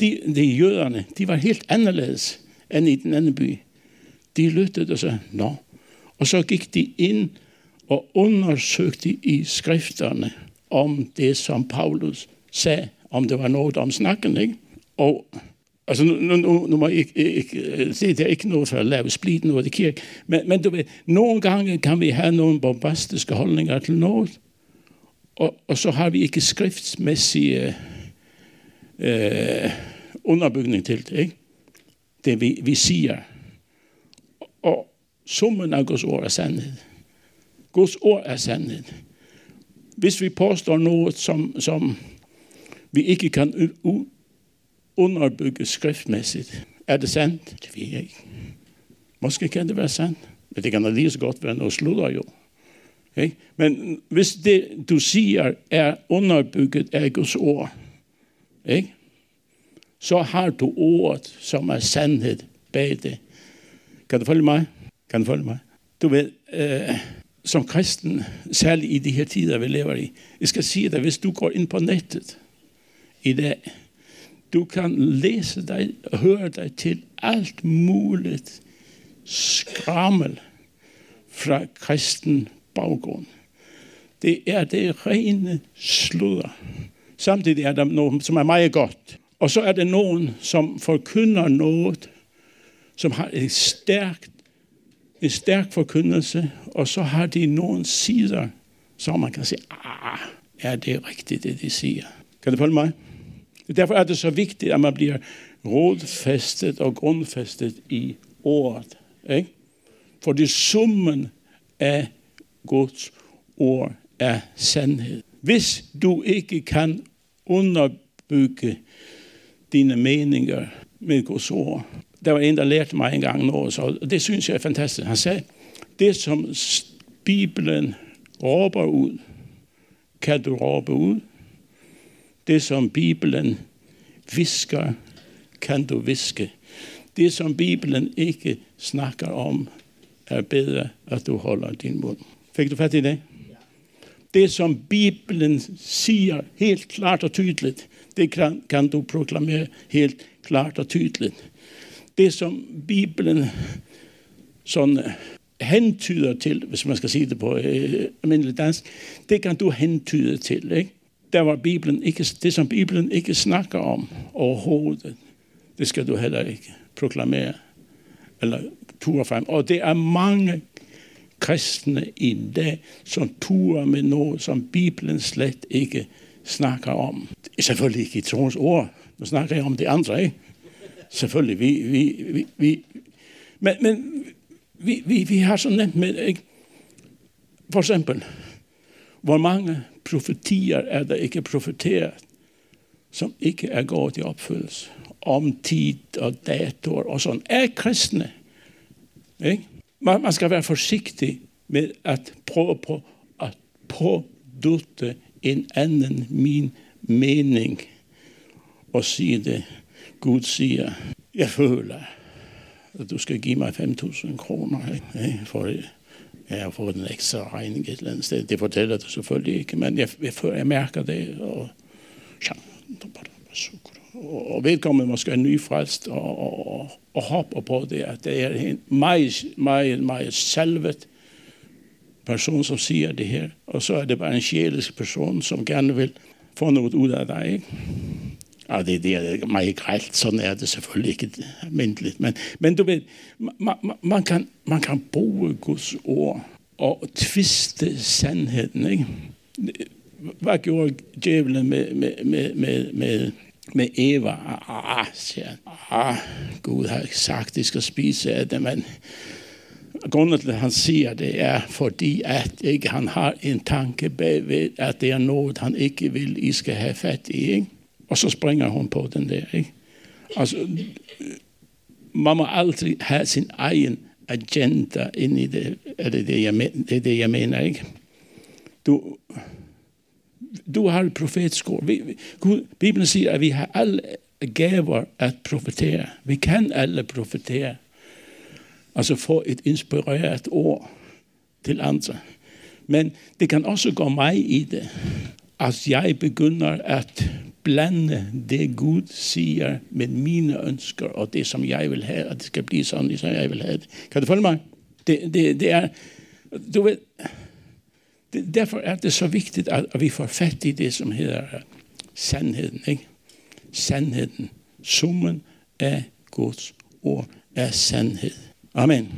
de, de jøderne, de var helt anderledes end i den anden by. De lyttede og sagde, nå. Og så gik de ind og undersøgte i skrifterne, om det, som Paulus sagde, om det var noget om snakken, ikke? Og altså, nu, nu, nu må jeg ikke, ikke øh, se, det er ikke noget for at lave splid noget i kirke, men, men du ved, nogle gange kan vi have nogle bombastiske holdninger til noget, og, og så har vi ikke skriftsmæssige øh, underbygning til det, ikke? Det vi, vi siger. Og summen af Guds ord er sandhed. Guds ord er sandhed hvis vi påstår noget, som, som vi ikke kan underbygge skriftmæssigt, er det sandt? Det ved jeg ikke. Måske kan det være sandt, men det kan lige så godt være noget sludder jo. Okay? Men hvis det, du siger, er underbygget af Guds ord, ikke? så har du ordet, som er sandhed bag det. Kan du følge mig? Kan du følge mig? du ved, øh, som kristen, særligt i de her tider, vi lever i, jeg skal sige dig, hvis du går ind på nettet i dag, du kan læse dig og høre dig til alt muligt skrammel fra kristen baggrund. Det er det rene sludder. Samtidig er der nogen, som er meget godt. Og så er det nogen, som forkynder noget, som har et stærkt, en stærk forkyndelse, og så har de nogle sider, som man kan sige, ah, er det rigtigt, det de siger? Kan du følge mig? Derfor er det så vigtigt, at man bliver rådfæstet og grundfæstet i ordet. Ikke? For det summen af Guds ord er sandhed. Hvis du ikke kan underbygge dine meninger med Guds ord. Der var en, der lærte mig engang noget, så det synes jeg er fantastisk. Han sagde, det som Bibelen råber ud, kan du råbe ud. Det som Bibelen visker, kan du viske. Det som Bibelen ikke snakker om, er bedre, at du holder din mund. Fik du fat i det? Det som Bibelen siger helt klart og tydeligt, det kan, kan du proklamere helt klart og tydeligt. Det som Bibelen sådan hentyder til, hvis man skal sige det på øh, almindelig dansk, det kan du hentyde til. Ikke? Der var Bibelen ikke, det, som Bibelen ikke snakker om overhovedet, det skal du heller ikke proklamere eller ture frem. Og det er mange kristne i dag, som turer med noget, som Bibelen slet ikke snakker om. Det er selvfølgelig ikke i troens ord. Nu snakker jeg om det andre, ikke? Selvfølgelig, vi, vi, vi, vi men, men vi, vi, vi har så nemt med, ikke? For eksempel, hvor mange profetier er der ikke profeteret, som ikke er gået i opfyldelse om tid og datoer og sådan, er kristne. Ikke? Man, man skal være forsigtig med at prøve på at pådutte en anden min mening og sige det. Gud siger, jeg føler, at du skal give mig 5.000 kroner ikke? for det. jeg har fått en ekstra regning et eller annet sted. Det forteller det selvfølgelig ikke, men jeg, jeg, jeg merker det, og ja, og vedkommende måske er nyfrelst, og, og, og, og hopper på det, at det er en meget, meget, meget selvet person som sier det her, og så er det bare en sjelisk person som gerne vil få noe ut av deg, ikke? Ja, det, det er meget grælt. sådan er det selvfølgelig ikke almindeligt. Men, men du ved, man, man, kan, man kan bruge Guds ord og tviste sandheden. Ikke? Hvad gjorde djævlen med, med, med, med, med med Eva. Ah, siger han. Ah, Gud har ikke sagt, at de skal spise af det, men grunden til, at han siger det, er fordi, at ikke han har en tanke bagved, at det er noget, han ikke vil, I skal have fat i. Ikke? Og så springer hun på den der, ikke? Altså, man må aldrig have sin egen agenda ind i det, er det det, jeg men, det er det, jeg mener, ikke? Du, du har et profetisk ord. Vi, Gud, Bibelen siger, at vi har alle gaver at profetere. Vi kan alle profetere. Altså få et inspireret ord til andre. Men det kan også gå mig i det, at jeg begynder at blande det Gud siger med mine ønsker og det som jeg vil have, og det skal blive sådan, som jeg vil have det. Kan du følge mig? Det, det, det er, du ved, det, derfor er det så vigtigt, at, at vi får fat i det, som hedder sandheden. Ikke? Sandheden. Summen af Guds ord er sandhed. Amen.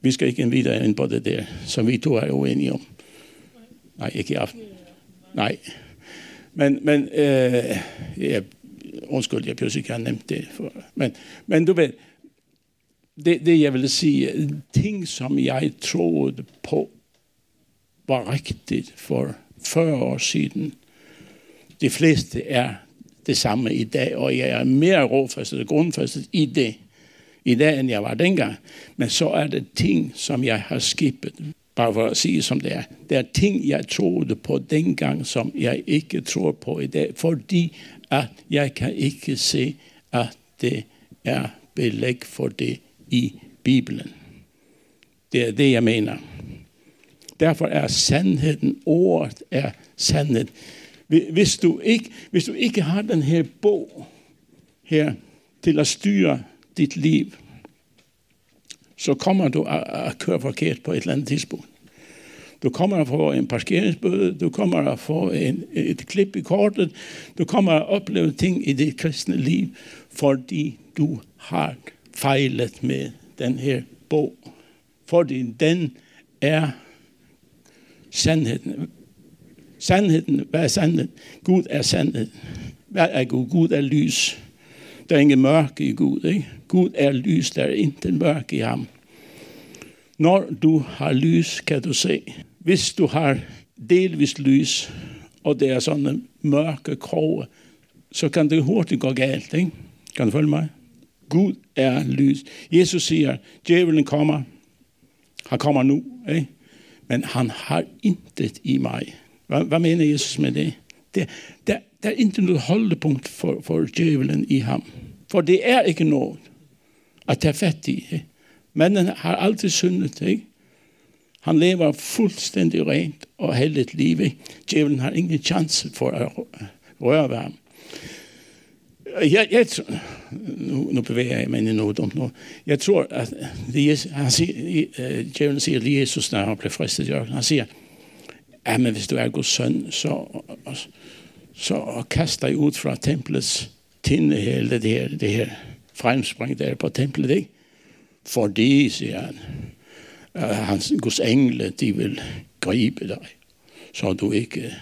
Vi skal ikke videre ind på det der, som vi to er uenige om. Nej, ikke i aften. Nej. Men, men øh, ja, undskyld, jeg pludselig ikke har nævnt det. For, men, men du ved, det, det jeg vil sige, ting som jeg troede på, var rigtigt for 40 år siden. De fleste er det samme i dag, og jeg er mere råfastet og grundfæstet i det i dag, end jeg var dengang. Men så er det ting, som jeg har skippet. Bare for at sige som det er. Det er ting, jeg troede på dengang, som jeg ikke tror på i dag. Fordi at jeg kan ikke se, at det er belæg for det i Bibelen. Det er det, jeg mener. Derfor er sandheden, ordet er sandhed. Hvis du ikke, hvis du ikke har den her bog her til at styre dit liv, så kommer du at, at køre forkert på et eller andet tidspunkt. Du kommer at få en parkeringsbøde, du kommer at få en, et klip i kortet, du kommer at opleve ting i dit kristne liv, fordi du har fejlet med den her bog. Fordi den er sandheden. Sandheden, hvad er sandheden? Gud er sandhed. Hvad er Gud? Gud er lys. Der er ingen mørke i Gud. Ikke? Gud er lys, der er intet mørke i ham. Når du har lys, kan du se. Hvis du har delvis lys, og det er sådan mørke kroge, så kan det hurtigt gå galt. Ikke? Kan du følge mig? Gud er lys. Jesus siger, djævelen kommer. Han kommer nu. Ikke? Men han har intet i mig. Hvad, hvad mener Jesus med det? det der, der er intet noget holdepunkt for, for djævelen i ham. For det er ikke noget at tage fat i. Ikke? Men han har alltid syndet ting. Han lever fullständigt rent och helligt liv. Djävulen har ingen chans för att röra ham. Jag, jag tror, nu, nu beväger jag mig in i något om något. Jag tror att Jesus, han säger, djävulen säger till Jesus när han blev frestad. Han säger, ja, men om du är Guds son så, så kastar jag ut från templets tinne här, det här, det här framspring där på templet. Ikke? Fordi, siger han, at hans Guds engle, de vil gribe dig, så du ikke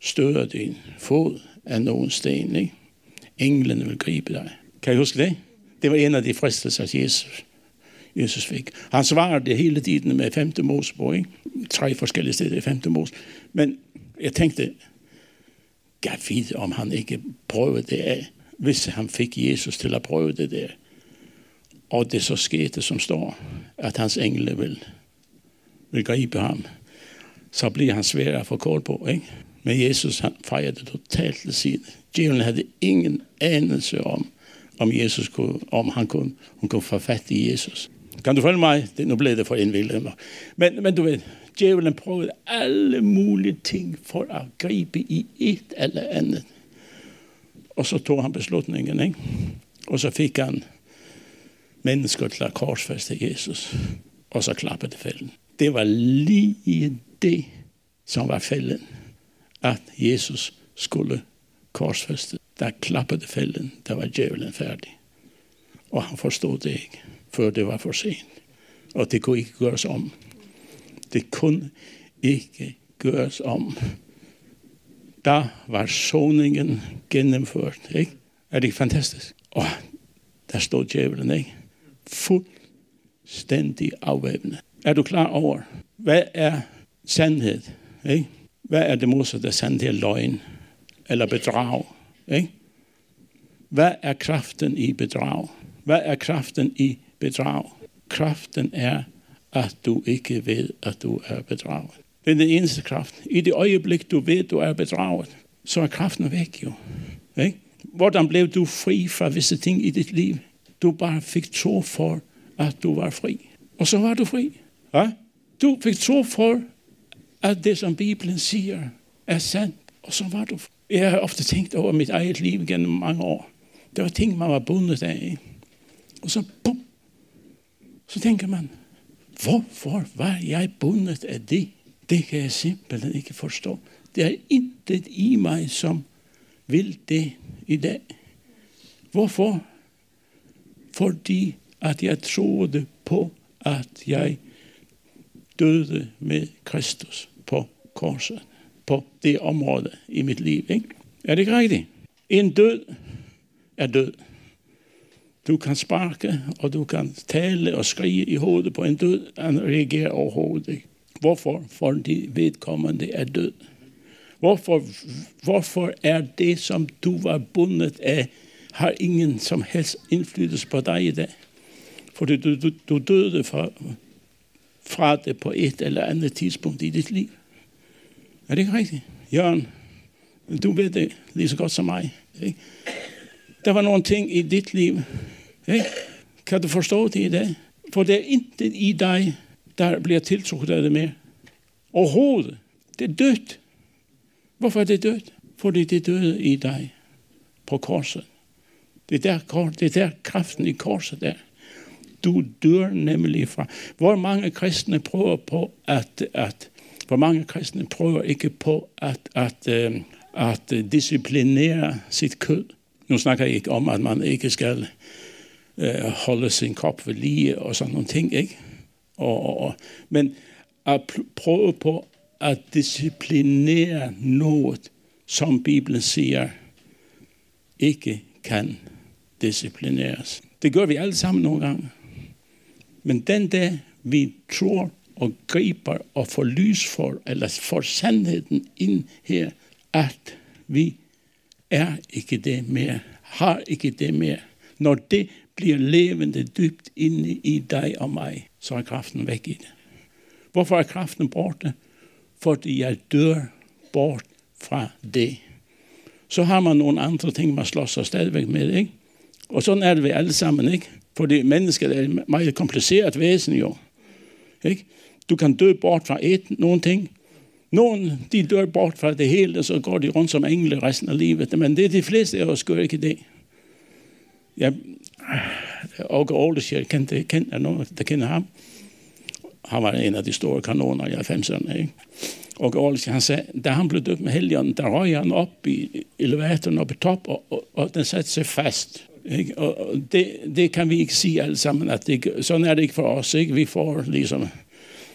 støder din fod af nogen sten, ikke? Englene vil gribe dig. Kan I huske det? Det var en af de fristelser, Jesus, Jesus fik. Han svarede hele tiden med femte Mosebog, ikke? Tre forskellige steder i femte mos. Men jeg tænkte, gav vide, om han ikke prøvede det af, hvis han fik Jesus til at prøve det der. Og det så skete, som står, at hans engle vil, vil gribe ham. Så bliver han svær at få kål på, ikke? Men Jesus han fejrede totalt til side. Djævlen havde ingen anelse om, om Jesus kunne, om han kunne, hun kunne få fat i Jesus. Kan du følge mig? Det, nu blev det for indvildet. Men, men du ved, djævlen prøvede alle mulige ting for at gribe i et eller andet. Og så tog han beslutningen, ikke? Og så fik han mennesker til at korsfeste Jesus. Og så klappede fælden. Det var lige det, som var fælden. At Jesus skulle korsfeste. Der klappede fælden. Der var djævlen færdig. Og han forstod det ikke, før det var for sent. Og det kunne ikke gøres om. Det kunne ikke gøres om. Der var soningen gennemført. Ikke? Er det ikke fantastisk? Og der stod djævlen, ikke? Fuldstændig afvæbnet. Er du klar over, hvad er sandhed? Ikke? Hvad er det modsatte af sandhed? Løgn eller bedrag? Ikke? Hvad er kraften i bedrag? Hvad er kraften i bedrag? Kraften er, at du ikke ved, at du er bedraget. Det er den eneste kraft. I det øjeblik, du ved, du er bedraget, så er kraften væk jo. Ikke? Hvordan blev du fri fra visse ting i dit liv? Du bare fik tro for, at du var fri. Og så var du fri. Ja? Du fik tro for, at det, som Bibelen siger, er sandt. Og så var du fri. Jeg har ofte tænkt over mit eget liv gennem mange år. Det var ting, man var bundet af. Og så, bum, så tænker man, hvorfor var jeg bundet af det? Det kan jeg simpelthen ikke forstå. Det er intet i mig, som vil det i dag. Hvorfor? Fordi at jeg troede på, at jeg døde med Kristus på korset. På det område i mit liv. Ikke? Er det ikke rigtigt? En død er død. Du kan sparke, og du kan tale og skrige i hovedet på en død. Han reagerer overhovedet ikke. Hvorfor? Fordi vedkommende er død. Hvorfor, hvorfor er det, som du var bundet af, har ingen som helst indflydelse på dig i dag? Fordi du, du, du døde fra, fra det på et eller andet tidspunkt i dit liv. Er det ikke rigtigt? Jørgen, du ved det lige så godt som mig. Ikke? Der var nogle ting i dit liv. Ikke? Kan du forstå det i dag? For det er intet i dig, der bliver tiltrukket af det mere. Overhovedet. Det er dødt. Hvorfor er det dødt? Fordi det døde i dig på korset. Det er der, det er der kraften i korset er. Du dør nemlig fra. Hvor mange kristne prøver på at, at hvor mange kristne prøver ikke på at, at, at, at disciplinere sit kød. Nu snakker jeg ikke om, at man ikke skal uh, holde sin krop ved lige og sådan nogle ting, ikke? Og, og, men at prøve på at disciplinere noget, som Bibelen siger, ikke kan disciplineres. Det gør vi alle sammen nogle gange. Men den dag, vi tror og griber og får lys for, eller får sandheden ind her, at vi er ikke det mere, har ikke det mere. Når det bliver levende dybt inde i dig og mig, så er kraften væk i det. Hvorfor er kraften borte? Fordi jeg dør bort fra det. Så har man nogle andre ting, man slår sig stadigvæk med, ikke? Og sådan er det ved alle sammen, ikke? Fordi mennesket er et meget kompliceret væsen, jo. Ikke? Du kan dø bort fra et, nogle ting. Nogle, de dør bort fra det hele, og så går de rundt som engle resten af livet. Men det er de fleste af os gør ikke det. Jeg, Åke jeg kendte, kendte nogen, der kender ham. Han var en af de store kanoner i 90'erne. Ikke? Og Aarhus, han sagde, da han blev døbt med helgen, der røg han op i elevatoren oppe i top, og, og, og den satte sig fast. Ikke? Og det, det kan vi ikke sige alle sammen, at det, sådan er det ikke for os. Ikke? Vi får ligesom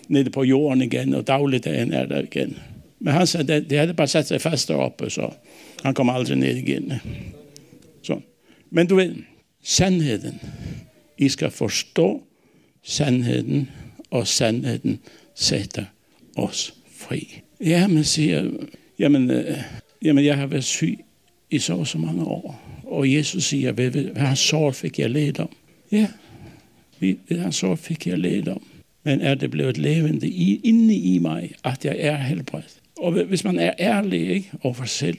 nede på jorden igen, og dagligdagen er der igen. Men han sagde, det, det havde bare sat sig fast deroppe, så han kom aldrig ned igen. Så. Men du ved, sandheden. I skal forstå sandheden, og sandheden sætter os fri. Jamen, siger, jamen, øh, jamen jeg har været syg i så så mange år. Og Jesus siger, hvad, hvad hans sår fik jeg let om. Ja, hvad har sår fik jeg let om. Men er det blevet levende i, inde i mig, at jeg er helbredt? Og hvis man er ærlig ikke, over selv,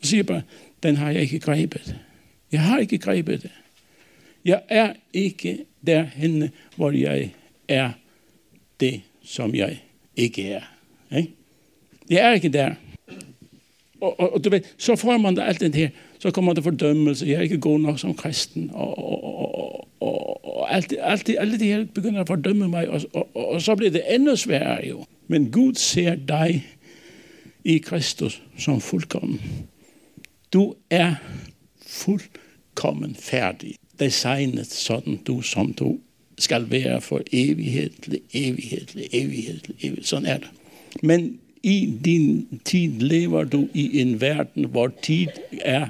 så siger bare, den har jeg ikke grebet. Jeg har ikke grebet det. Jeg er ikke derhenne, hvor jeg er det, som jeg ikke er. Ikke? Jeg er ikke der. og, og, og du vet, så får man det alt det her, så kommer det fordømmelse, jeg er ikke god nok som kristen, og, og, og, og, og alt, alt, alle de her begynner å fordømme meg, og, og, og, og så blir det enda sværere jo. Men Gud ser deg i Kristus som fullkommen. Du er fullkommen ferdig, designet sånn du som du skal være for evighet til evighet til evighet til evighet. Sånn er det. Men i din tid lever du i en verden, hvor tid er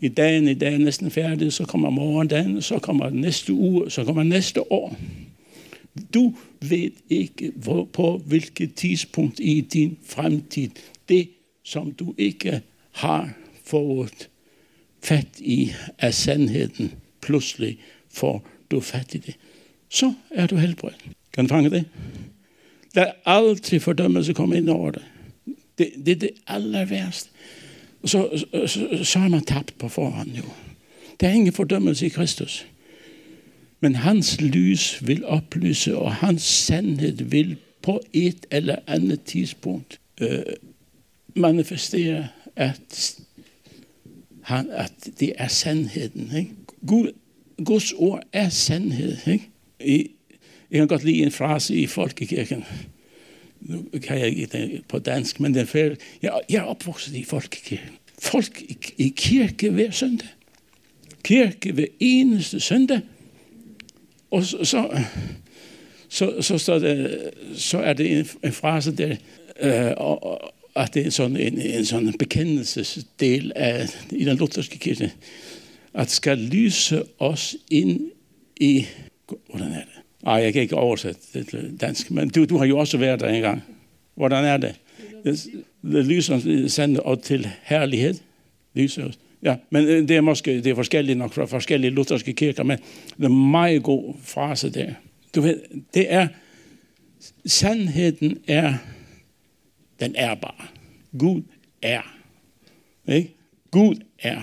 i dagen, i dag næsten færdig, så kommer morgendagen, så kommer næste uge, så kommer næste år. Du ved ikke hvor, på hvilket tidspunkt i din fremtid, det som du ikke har fået fat i af sandheden, pludselig får du fat i det. Så er du helbredt. Kan du fange det? Lad er altid fordømmelse kommer ind over. Det, det er det aller værste så, så, så er man tabt på forhånd jo. Der er ingen fordømmelse i Kristus. Men hans lys vil oplyse, og hans sandhed vil på et eller andet tidspunkt øh, manifestere, at, han, at det er sandheden. Ikke? Gud, Guds ord er sandhed. Ikke? I, jeg kan godt lide en frase i folkekirken. Nu kan jeg ikke på dansk, men den fælde. jeg, jeg er opvokset i folkekirken. Folk i, i kirke hver søndag. Kirke hver eneste søndag. Og så, så, så, så, så, det, så er det en, en frase der, øh, og, at det er sådan en, en sådan bekendelsesdel af, i den lutherske kirke, at skal lyse os ind i, hvordan er det? Ej, jeg kan ikke oversætte det til dansk, men du, du har jo også været der engang. Hvordan er det? Det, det lyser sender og til herlighed. Lyser. Ja, men det er måske det er forskelligt nok fra forskellige lutherske kirker, men det er en meget god frase der. Du ved, det er, sandheden er, den er bare. Gud er. Ikke? Gud er.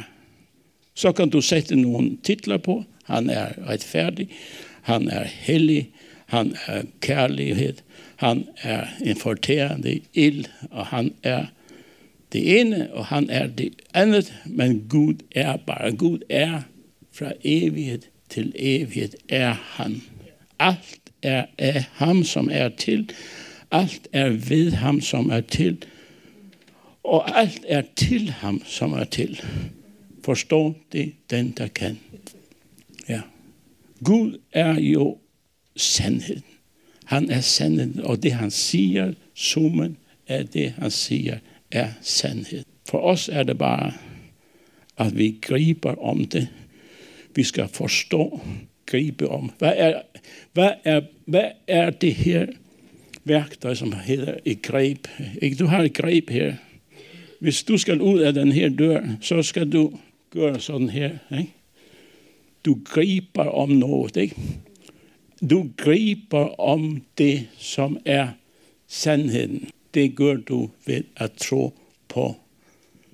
Så kan du sætte nogle titler på. Han er retfærdig. Han er hellig, han er kærlighet, han er en forterende ild, og han er det ene, og han er det andet, men Gud er bare. Gud er fra evighed til evighed er han. Alt er af ham, som er til. Alt er ved ham, som er til. Og alt er til ham, som er til. Forstå det, den der kan. Gud er jo sandheden. Han er sandheden, og det han siger, summen af det han siger, er sandhed. For os er det bare, at vi griber om det. Vi skal forstå, gribe om. Hvad er, hvad er, hvad er det her værktøj, som hedder et greb? Ikke? Du har et greb her. Hvis du skal ud af den her dør, så skal du gøre sådan her. Ikke? Du griber om noget. Ikke? Du griber om det, som er sandheden. Det gør du ved at tro på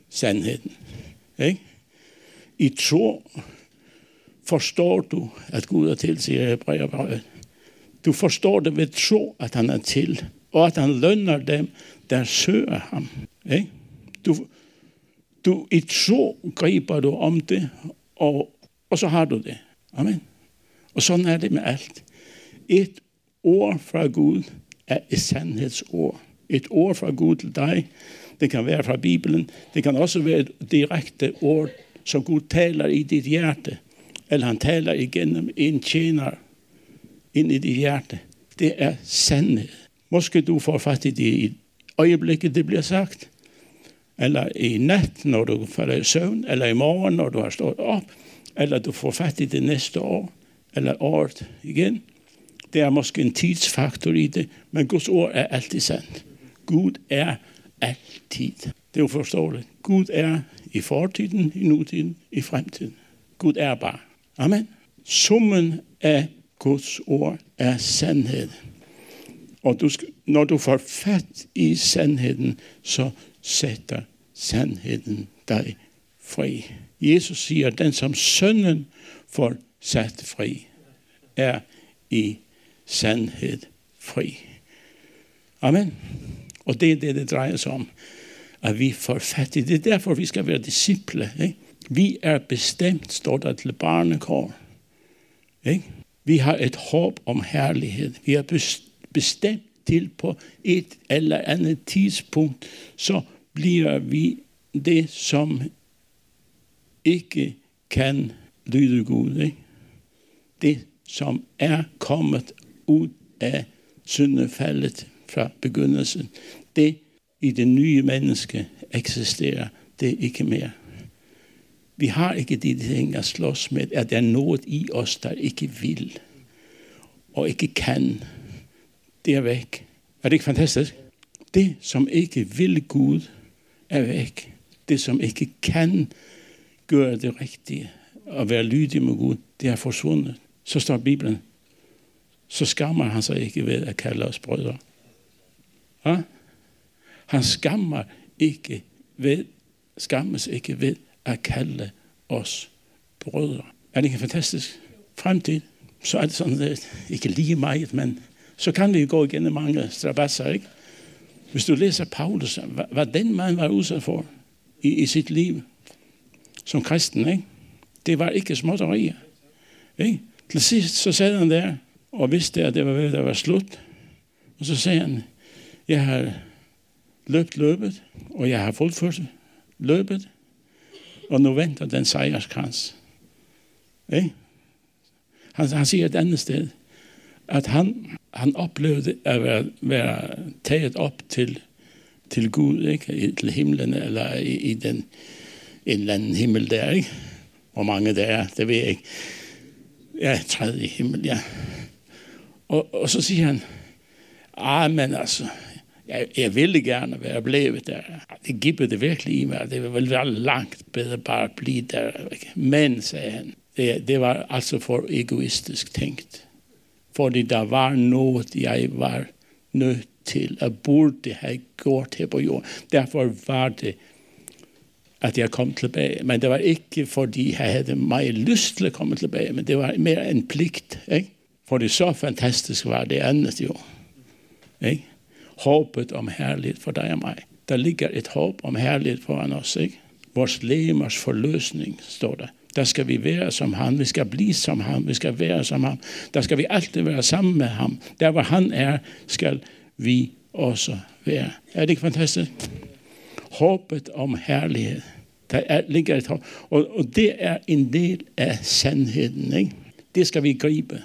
sandheden. Ikke? I tro forstår du, at Gud er til, siger Hebræerbrevet. Du forstår det ved tro, at han er til, og at han lønner dem, der søger ham. Ikke? Du, du, I tro griber du om det, og, og så har du det. Amen. Og sånn er det med alt. Et år fra Gud er et sannhetsår. Et år fra Gud til deg, det kan være fra Bibelen, det kan også være et direkte ord som Gud taler i ditt hjerte, eller han taler igennem en tjener inn i ditt hjerte. Det er sannhet. Måske du får fatt i det i øyeblikket det blir sagt, eller i natt når du faller i søvn, eller i morgen når du har stått opp, eller du får fat i det næste år, eller året igen. Det er måske en tidsfaktor i det, men Guds ord er altid sandt. Gud er altid. Det er jo forståeligt. Gud er i fortiden, i nutiden, i fremtiden. Gud er bare. Amen. Summen af Guds ord er sandhed. Og du skal, når du får fat i sandheden, så sætter sandheden dig fri. Jesus siger, den som sønnen får sat fri, er i sandhed fri. Amen. Og det er det, det drejer sig om. At vi får fat i det. er derfor, vi skal være disciple. Ikke? Vi er bestemt, står der til barnekår. Ikke? Vi har et håb om herlighed. Vi er bestemt til på et eller andet tidspunkt, så bliver vi det, som ikke kan lyde Gud. Ikke? Det, som er kommet ud af syndefaldet fra begyndelsen. Det i det nye menneske eksisterer det ikke mere. Vi har ikke de ting at slås med, at der er noget i os, der ikke vil og ikke kan. Det er væk. Er det ikke fantastisk? Det, som ikke vil Gud, er væk. Det, som ikke kan gøre det rigtige og være lydig med Gud, det er forsvundet. Så står Bibelen, så skammer han sig ikke ved at kalde os brødre. Ja? Han skammer ikke ved, skammes ikke ved at kalde os brødre. Er det ikke fantastisk fremtid? Så er det sådan, at ikke lige meget, men så kan vi gå igennem mange strabasser, ikke? Hvis du læser Paulus, hvad den mand var udsat for i, i sit liv som kristen, ikke? Det var ikke småtterier. Ikke? Til sidst så sad han der og vidste, at det var ved at være slut. Og så sagde han, jeg har løbt løbet, og jeg har fuldført løbet, og nu venter den sejrskrans. Ikke? Han, han siger et andet sted, at han, han oplevede at være, være taget op til, til Gud, ikke? til himlen, eller i, i den en eller anden himmel der, ikke? Hvor mange der er, det ved jeg ikke. Ja, tredje himmel, ja. Og, og så siger han, ah, men altså, jeg, jeg ville gerne være blevet der. Det giver det virkelig i mig. Det ville være langt bedre bare at blive der. Men, sagde han, det, det var altså for egoistisk tænkt. Fordi der var noget, jeg var nødt til, at burde have gjort her på jorden. Derfor var det, at jeg kom tilbage. Men det var ikke, fordi jeg havde meget lyst til at komme tilbage, men det var mere en pligt. Ikke? For det så fantastisk var det andet jo. Ikke? Håbet om herlighed for dig og mig. Der ligger et håb om herlighed foran os. Ikke? Vores lemers forløsning, står der. Der skal vi være som ham. Vi skal blive som ham. Vi skal være som ham. Der skal vi altid være sammen med ham. Der hvor han er, skal vi også være. Er det ikke fantastisk? Håbet om herlighed. Der er, ligger et håb. Og, og det er en del af sandheden. Ikke? Det skal vi gribe.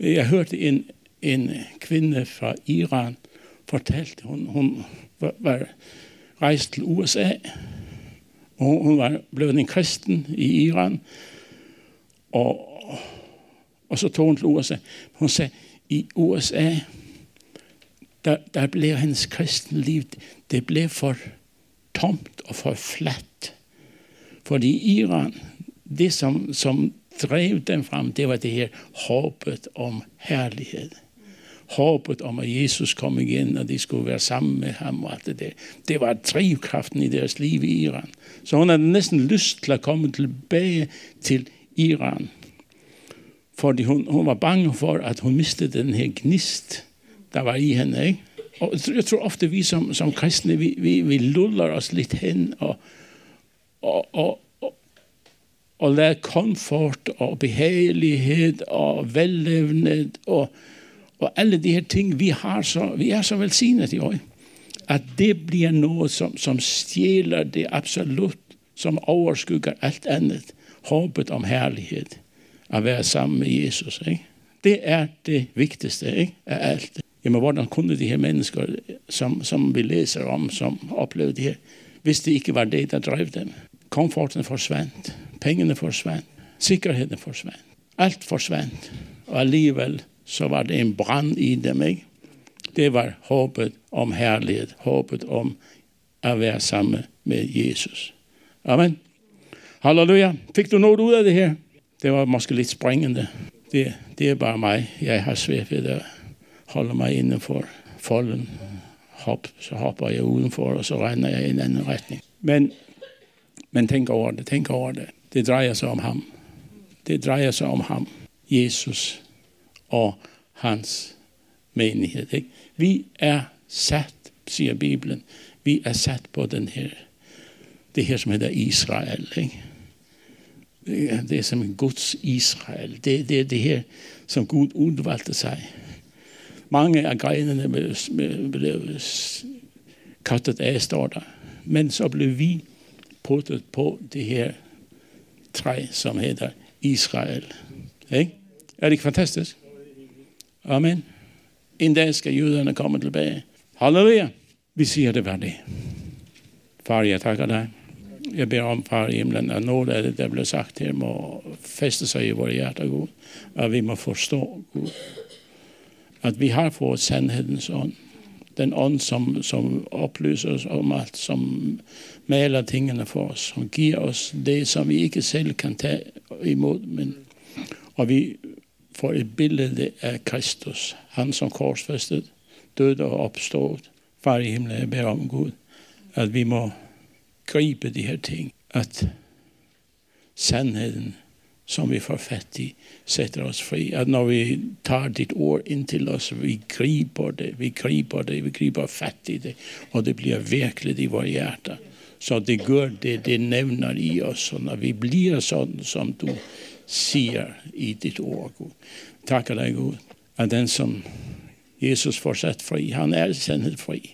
Jeg hørte en, en kvinde fra Iran fortalte, hun, hun var, var rejst til USA, og hun var blevet en kristen i Iran, og, og så tog hun til USA. Hun sagde, i USA, der, der blev hendes kristenliv, det blev for tomt og for flatt. Fordi Iran, det som, som drev dem frem, det var det her håbet om herlighed. Håbet om at Jesus kom igen, og de skulle være sammen med ham og alt det der. Det var drivkraften i deres liv i Iran. Så hun havde næsten lyst til at komme tilbage til Iran. Fordi hun, hun var bange for, at hun mistede den her gnist, der var i hende. Ikke? Och jag tror ofta vi som som kristne, vi vi vi lullar oss lite hen och och och och lär komfort och behärlighet och vällevnad och och alla de här ting vi har så vi är så välsignade i år att det blir något som som stjäler det absolut som överskuggar allt annat hoppet om härlighet att vara sammen med Jesus. Ikke? Det är det viktigaste ikke? av allt. Ja, men hvordan kunne de her mennesker, som, som vi leser om, som opplevde det her, hvis det ikke var det, der drev dem? Komforten forsvant, pengene forsvant, sikkerheden forsvant, alt forsvant. Og alligevel så var det en brand i dem, ikke? Det var håpet om herlighet, håpet om at være sammen med Jesus. Amen. Halleluja. Fikk du noe ut av det her? Det var måske litt sprengende. Det, det er bare meg. Jeg har svært ved det. Holder mig inden for folden. Hop, så hopper jeg udenfor, og så regner jeg i en anden retning. Men, men tænk over det, tænk over det. Det drejer sig om ham. Det drejer sig om ham, Jesus og hans menighed. Ikke? Vi er sat, siger Bibelen, vi er sat på den her, det her som hedder Israel. Ikke? Det er som Guds Israel. Det, det er det her, som Gud udvalgte sig. Mange af grenene blev, blev kattet af, står der. Men så blev vi puttet på det her træ, som hedder Israel. Ikke? Er det ikke fantastisk? Amen. En dag skal jøderne komme tilbage. Halleluja. Vi siger det var det. Far, jeg takker dig. Jeg beder om, far i himlen, at noget af det, der blev sagt her, må feste sig i vores hjerte, Gud. At vi må forstå, Gud. At vi har fået sandhedens ånd den ånd, som, som oplyser os om alt, som maler tingene for os, som giver os det, som vi ikke selv kan tage imod, men, og vi får et billede af Kristus, han som korsfæstet, døde og opstod. far i himlen, jeg beder om Gud, at vi må gribe de her ting, at sandheden som vi får fatt i sätter oss fri. At när vi tar ditt år in till oss, vi griper det, vi griper det, vi griper fatt i det. Och det blir verkligt i vårt hjärta. Så det gør det, det nevner i oss. Och när vi blir sånn som du säger i ditt år, Gud. Tackar dig, Gud, att den som Jesus får sett fri, han är sendet fri.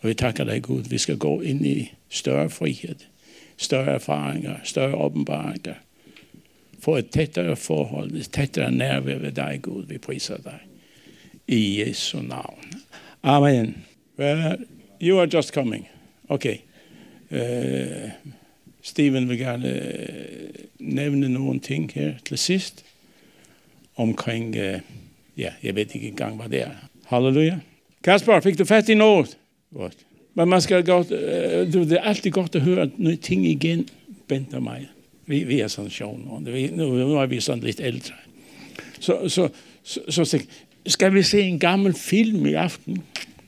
Och vi tackar dig, Gud, vi ska gå in i större frihet, större erfaringer, större uppenbaringar få et tettere forhold, et tettere nærvær ved dig, Gud. Vi priser dig. I Jesu navn. Amen. Well, you are just coming. Okay. Uh, Steven vil gerne uh, nævne nogle ting her til sidst omkring, uh, ja, jeg ved ikke engang, hvad det er. Halleluja. Kasper, fik du fat i noget? Godt. Men man skal godt, uh, det er altid godt at høre nogle ting igen, Bent og mig. Vi, vi er sådan sjov nu. Vi, nu, nu er vi sådan lidt ældre. Så, så, så, så, så skal vi se en gammel film i aften?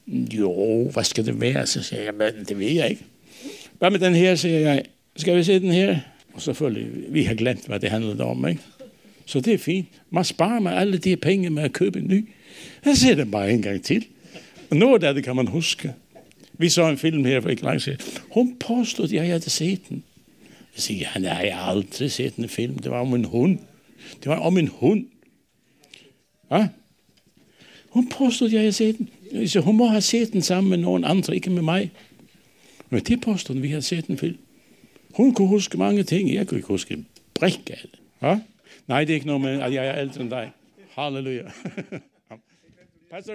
Jo, hvad skal det være? Så siger jeg, men det ved jeg ikke. Hvad med den her, siger jeg. Skal vi se den her? Og selvfølgelig, vi har glemt, hvad det handlede om, ikke? Så det er fint. Man sparer med alle de penge med at købe en ny. Jeg ser det bare en gang til. Og noget af det kan man huske. Vi så en film her for ikke lang tid. Hun påstod, at jeg havde set den. Jeg siger, han har jeg aldrig set en film. Det var om en hund. Det var om en hund. Ja? Hun påstod, at jeg havde set den. Så hun må have set den sammen med nogen andre, ikke med mig. Men det påstod hun, vi havde set en film. Hun kunne huske mange ting. Jeg kunne ikke huske brik af det. Ja? Nej, det er ikke noget med, at jeg er ældre end dig. Halleluja. Pastor?